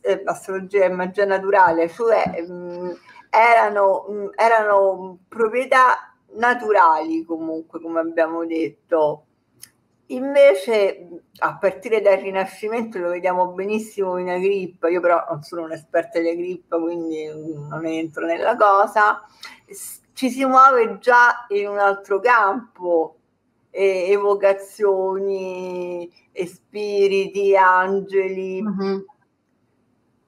eh, astrologia e magia naturale, cioè mh, erano, mh, erano proprietà naturali comunque, come abbiamo detto. Invece, a partire dal Rinascimento lo vediamo benissimo in Agrippa, io però non sono un'esperta di Agrippa, quindi non entro nella cosa, ci si muove già in un altro campo, eh, evocazioni, spiriti, angeli, uh-huh.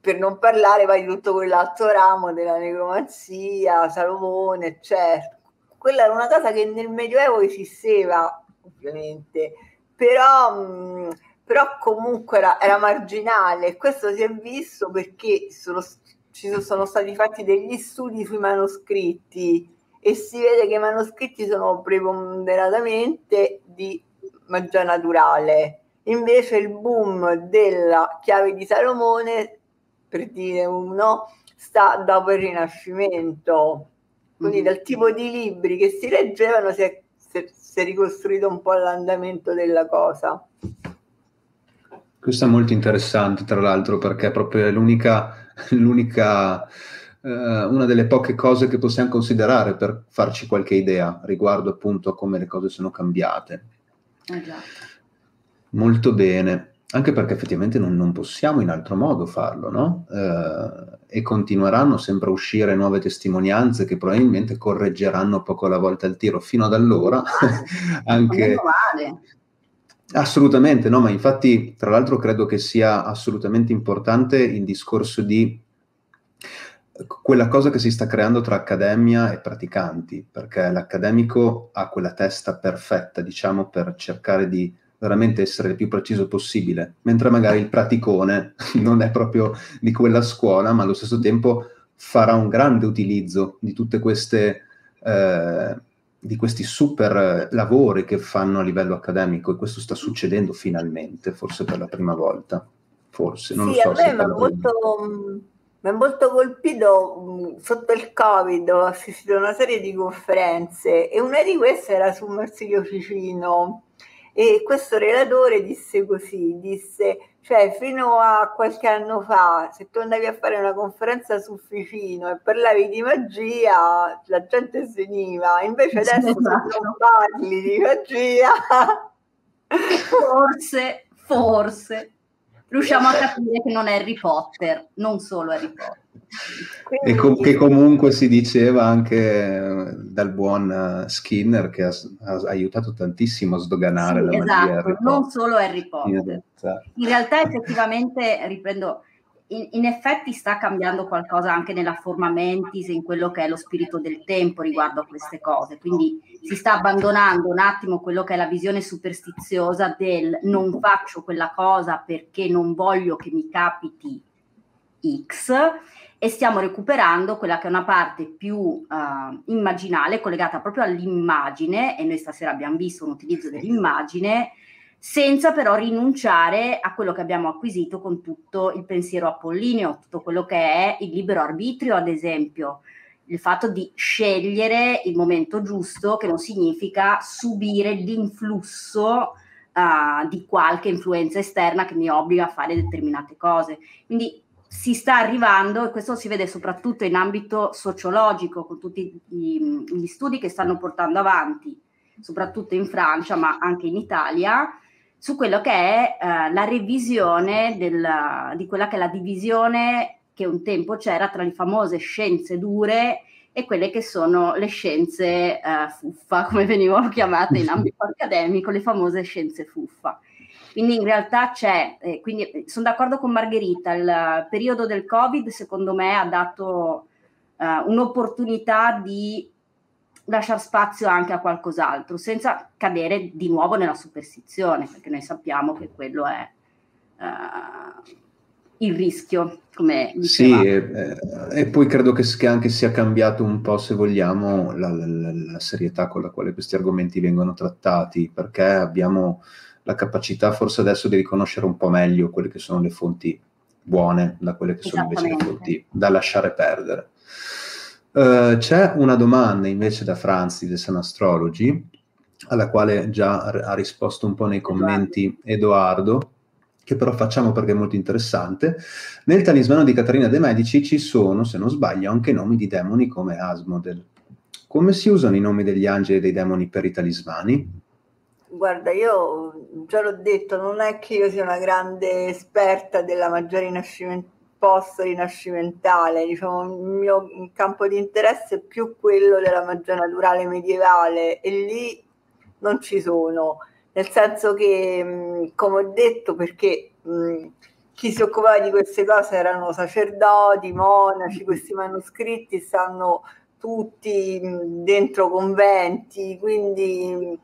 Per non parlare poi di tutto quell'altro ramo della necromanzia, Salomone, eccetera. Quella era una cosa che nel Medioevo esisteva, ovviamente, però, mh, però comunque era, era marginale. Questo si è visto perché sono, ci sono stati fatti degli studi sui manoscritti e si vede che i manoscritti sono preponderatamente di magia naturale. Invece il boom della chiave di Salomone, per dire uno, sta dopo il Rinascimento. Quindi mm-hmm. dal tipo di libri che si leggevano si è, si, si è ricostruito un po' l'andamento della cosa. Questo è molto interessante, tra l'altro, perché è proprio l'unica, l'unica eh, una delle poche cose che possiamo considerare per farci qualche idea riguardo appunto a come le cose sono cambiate. Esatto. Molto bene, anche perché effettivamente non, non possiamo in altro modo farlo, no? Eh, e continueranno sempre a uscire nuove testimonianze che probabilmente correggeranno poco alla volta il tiro. Fino ad allora, anche... Assolutamente, no, ma infatti, tra l'altro, credo che sia assolutamente importante il discorso di quella cosa che si sta creando tra accademia e praticanti, perché l'accademico ha quella testa perfetta, diciamo, per cercare di veramente essere il più preciso possibile, mentre magari il praticone non è proprio di quella scuola, ma allo stesso tempo farà un grande utilizzo di tutte queste eh, di questi super lavori che fanno a livello accademico e questo sta succedendo finalmente, forse per la prima volta. Forse, non sì, lo so. A me molto, mi ha molto colpito sotto il Covid, ho assistito a una serie di conferenze e una di queste era su Marsilio Ficino e questo relatore disse così, disse, cioè fino a qualche anno fa se tu andavi a fare una conferenza su Ficino e parlavi di magia la gente sveniva, invece adesso esatto. se non parli di magia... Forse, forse riusciamo a capire che non è Harry Potter, non solo Harry Potter. Quindi... E com- che comunque si diceva anche eh, dal buon uh, Skinner che ha, ha, aiutato tantissimo a sdoganare sì, la esatto, non solo Harry Potter. In realtà effettivamente, riprendo, in, in, effetti sta cambiando qualcosa anche nella forma mentis e in quello che è lo spirito del tempo riguardo a queste cose. Quindi si sta abbandonando un attimo quello che è la visione superstiziosa del non faccio quella cosa perché non voglio che mi capiti X e stiamo recuperando quella che è una parte più uh, immaginale collegata proprio all'immagine e noi stasera abbiamo visto un utilizzo dell'immagine senza però rinunciare a quello che abbiamo acquisito con tutto il pensiero apollineo, tutto quello che è il libero arbitrio, ad esempio, il fatto di scegliere il momento giusto, che non significa subire l'influsso uh, di qualche influenza esterna che mi obbliga a fare determinate cose. Quindi si sta arrivando, e questo si vede soprattutto in ambito sociologico, con tutti gli, gli studi che stanno portando avanti, soprattutto in Francia, ma anche in Italia, su quello che è uh, la revisione della, di quella che è la divisione che un tempo c'era tra le famose scienze dure e quelle che sono le scienze uh, fuffa, come venivano chiamate in ambito accademico, le famose scienze fuffa. Quindi in realtà c'è, eh, quindi eh, sono d'accordo con Margherita, il periodo del Covid secondo me ha dato uh, un'opportunità di lasciare spazio anche a qualcos'altro, senza cadere di nuovo nella superstizione, perché noi sappiamo che quello è uh, il rischio, come diceva. Sì, e, e, poi credo che, che, anche sia cambiato un po', se vogliamo, la, la, la, serietà con la quale questi argomenti vengono trattati, perché abbiamo la capacità forse adesso di riconoscere un po' meglio quelle che sono le fonti buone da quelle che sono invece le fonti da lasciare perdere. Uh, c'è una domanda invece da Franz di The Sun Astrology, alla quale già ha risposto un po' nei commenti Edoardo, che però facciamo perché è molto interessante. Nel talismano di Caterina de' Medici ci sono, se non sbaglio, anche nomi di demoni come Asmodel. Come si usano i nomi degli angeli e dei demoni per i talismani? Guarda, io già l'ho detto, non è che io sia una grande esperta della magia rinascimentale post-rinascimentale, diciamo, il mio campo di interesse è più quello della magia naturale medievale e lì non ci sono, nel senso che, come ho detto, perché mh, chi si occupava di queste cose erano sacerdoti, monaci, questi manoscritti stanno tutti dentro conventi, quindi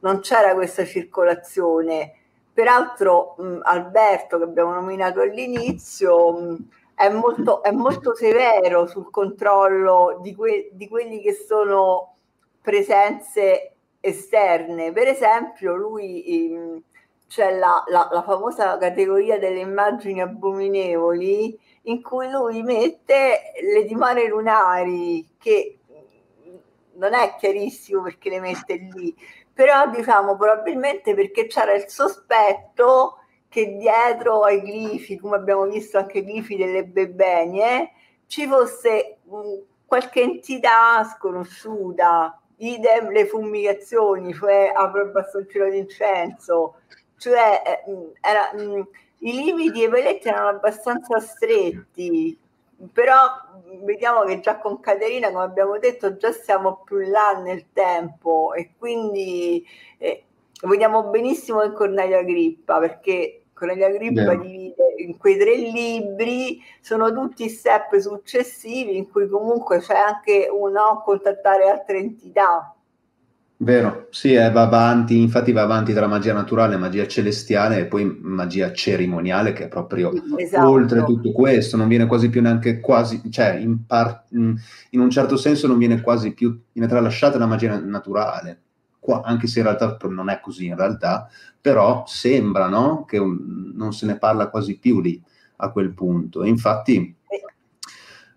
non c'era questa circolazione Peraltro mh, Alberto, che abbiamo nominato all'inizio, mh, è, molto, è molto, severo sul controllo di, que- di quelli che sono presenze esterne. Per esempio, lui mh, c'è la, la, la, famosa categoria delle immagini abominevoli in cui lui mette le dimore lunari che non è chiarissimo perché le mette lì, però diciamo probabilmente perché c'era il sospetto che dietro ai glifi, come abbiamo visto anche i glifi delle bebenie, ci fosse qualche entità sconosciuta, idem le fumigazioni, cioè apro il bastoncino d'incenso, cioè eh, era, i limiti e i paletti erano abbastanza stretti, però vediamo che già con Caterina, come abbiamo detto, già siamo più là nel tempo e quindi eh, vediamo benissimo in Cornelia Agrippa perché Cornelia Agrippa Vero. divide in quei tre libri, sono tutti step successivi in cui comunque c'è anche uno contattare altre entità Vero, sì, eh, va avanti, infatti va avanti tra magia naturale, magia celestiale e poi magia cerimoniale che è proprio esatto. oltre tutto questo, non viene quasi più neanche quasi, cioè in, par, in, un certo senso non viene quasi più, viene tralasciata la magia naturale, Qua, anche se in realtà non è così in realtà, però sembra no? che un, non se ne parla quasi più lì a quel punto. E infatti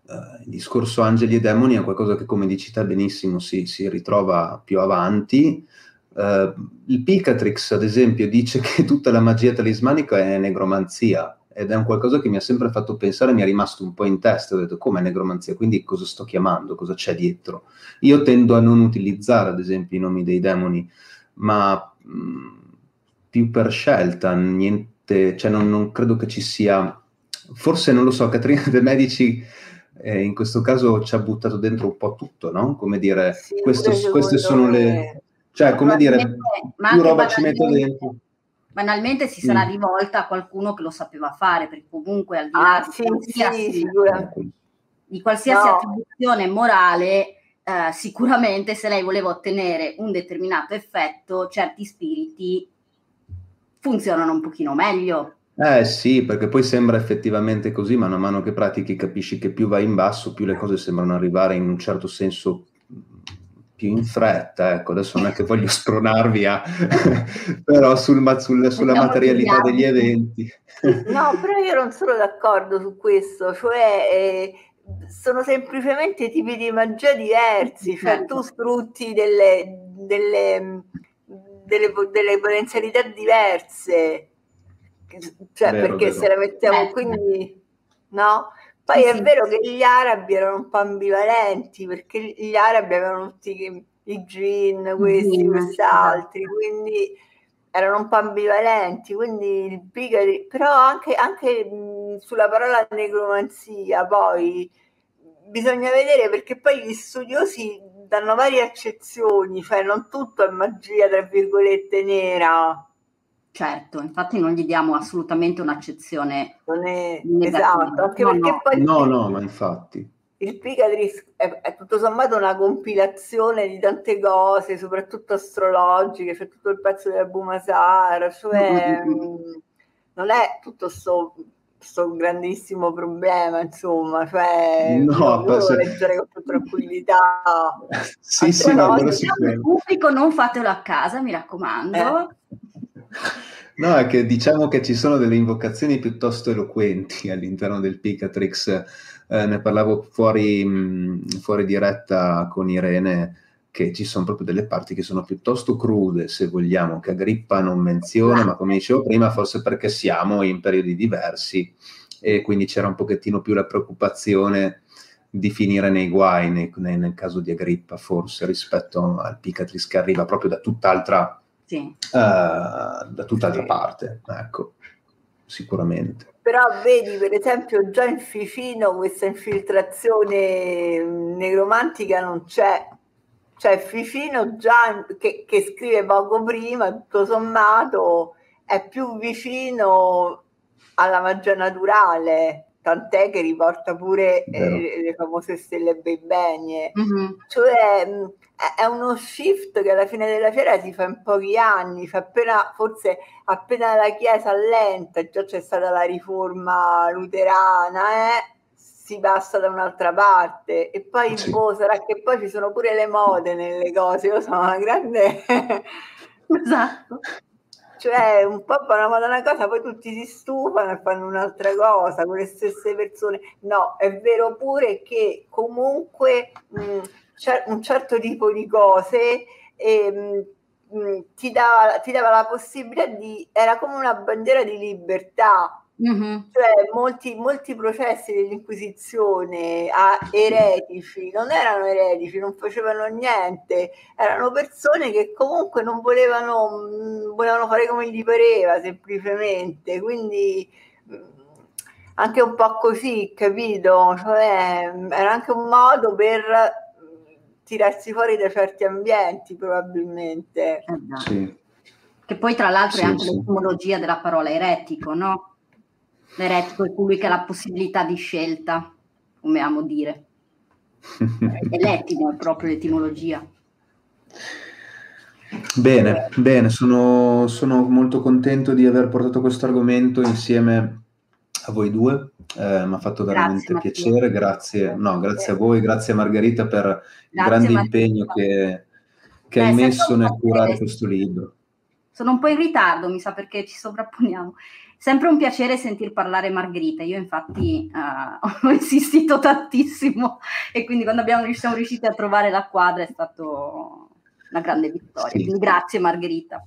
uh, il discorso angeli e demoni è qualcosa che, come dici te benissimo, si, si ritrova più avanti. Uh, il Picatrix, ad esempio, dice che tutta la magia talismanica è negromanzia ed è un qualcosa che mi ha sempre fatto pensare, mi è rimasto un po' in testa, ho detto come negromanzia, quindi cosa sto chiamando, cosa c'è dietro. Io tendo a non utilizzare, ad esempio, i nomi dei demoni, ma mh, più per scelta, niente, cioè non, non, credo che ci sia, forse non lo so, Caterina De Medici eh, in questo caso ci ha buttato dentro un po' tutto, no? Come dire, sì, questo, queste sono le... Cioè, come dire, più roba ci metto dentro. Banalmente si sarà mm. rivolta a qualcuno che lo sapeva fare, perché comunque al di là ah, di, sì, qualsiasi, sì, di qualsiasi no. attribuzione morale, eh, sicuramente se lei voleva ottenere un determinato effetto, certi spiriti funzionano un pochino meglio. Eh sì, perché poi sembra effettivamente così, mano a mano che pratichi capisci che più vai in basso, più le cose sembrano arrivare in un certo senso più in fretta. Ecco, adesso non è che voglio spronarvi a... però sul, sul, sulla materialità degli eventi. no, però io non sono d'accordo su questo, cioè eh, sono semplicemente tipi di magia diversi, cioè certo. tu sfrutti delle, delle, delle, delle potenzialità diverse cioè vero, perché vero. se la mettiamo eh. quindi no? Poi sì, è sì. vero che gli arabi erano un po' ambivalenti perché gli arabi avevano tutti i gin, questi, questi altri, quindi erano un po' ambivalenti, quindi il Picari, però anche, anche mh, sulla parola negromanzia poi bisogna vedere perché poi gli studiosi danno varie accezioni, cioè non tutto è magia, tra virgolette, nera. Certo, infatti non gli diamo assolutamente un'accezione. Non è esatto, anche no, perché no. poi... No, no, ma infatti. Il Picadris è, è, tutto sommato una compilazione di tante cose, soprattutto astrologiche, c'è tutto il pezzo della Bumasara, cioè mm-hmm. non è tutto sto questo grandissimo problema, insomma, cioè no, io se... leggere con più tranquillità. sì, sì, no, quello diciamo pubblico non fatelo a casa, mi raccomando. Eh. No, è che diciamo che ci sono delle invocazioni piuttosto eloquenti all'interno del Picatrix. Eh, ne parlavo fuori, mh, fuori diretta con Irene che ci sono proprio delle parti che sono piuttosto crude, se vogliamo, che Agrippa non menziona, ma come dicevo prima, forse perché siamo in periodi diversi e quindi c'era un pochettino più la preoccupazione di finire nei guai nel, nel caso di Agrippa, forse rispetto al Picatris che arriva proprio da tutt'altra, sì. uh, da tutt'altra sì. parte, ecco, sicuramente. Però vedi, per esempio, già in Ficino questa infiltrazione negromantica non c'è, cioè Ficino già che, che, scrive poco prima, tutto sommato, è più vicino alla magia naturale, tant'è che riporta pure eh, le famose stelle bebbenie. Mm-hmm. Cioè mh, è uno shift che alla fine della fiera si fa in pochi anni, fa appena, forse appena la Chiesa allenta, già c'è stata la riforma luterana, eh, si passa da un'altra parte e poi sì. boh, sarà che poi ci sono pure le mode nelle cose, io sono una grande esatto cioè un po' moda una cosa poi tutti si stufano e fanno un'altra cosa con le stesse persone. No, è vero pure che comunque mh, c'è un certo tipo di cose e, mh, ti, dava, ti dava la possibilità di era come una bandiera di libertà Mm-hmm. Cioè, molti, molti processi dell'Inquisizione a eretici non erano eretici, non facevano niente, erano persone che comunque non volevano, volevano fare come gli pareva semplicemente. Quindi anche un po' così, capito? Cioè, era anche un modo per tirarsi fuori da certi ambienti, probabilmente. Sì. Che poi, tra l'altro, sì, è anche sì. l'etimologia della parola eretico, no? L'eretico è colui che ha la possibilità di scelta, come amo dire. è l'etimo, è proprio l'etimologia. Bene, bene, sono, sono, molto contento di aver portato questo argomento insieme a voi due, eh, mi ha fatto veramente grazie, piacere, grazie, no, grazie a voi, grazie a Margherita per grazie, il grande Margherita. impegno che, che Beh, hai messo nel curare questo libro. Sono un po' in ritardo, mi sa perché ci sovrapponiamo. Sempre un piacere sentir parlare Margherita, io infatti uh, ho insistito tantissimo e quindi quando abbiamo, siamo riusciti a trovare la quadra è stato una grande vittoria. Sì. Quindi grazie Margherita.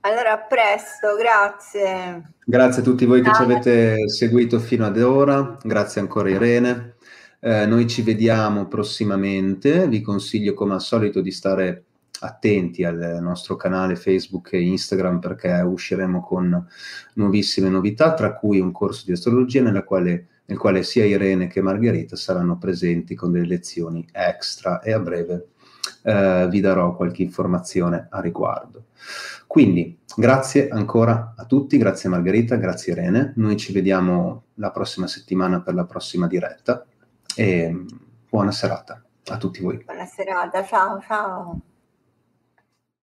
Allora, a presto, grazie. Grazie a tutti voi che ci avete seguito fino ad ora, grazie ancora Irene. Eh, noi ci vediamo prossimamente, vi consiglio come al solito di stare attenti al nostro canale Facebook e Instagram perché usciremo con nuovissime novità, tra cui un corso di astrologia quale, nel quale sia Irene che Margherita saranno presenti con delle lezioni extra e a breve eh, vi darò qualche informazione a riguardo. Quindi grazie ancora a tutti, grazie Margherita, grazie Irene, noi ci vediamo la prossima settimana per la prossima diretta e buona serata a tutti voi. Buona serata, ciao ciao.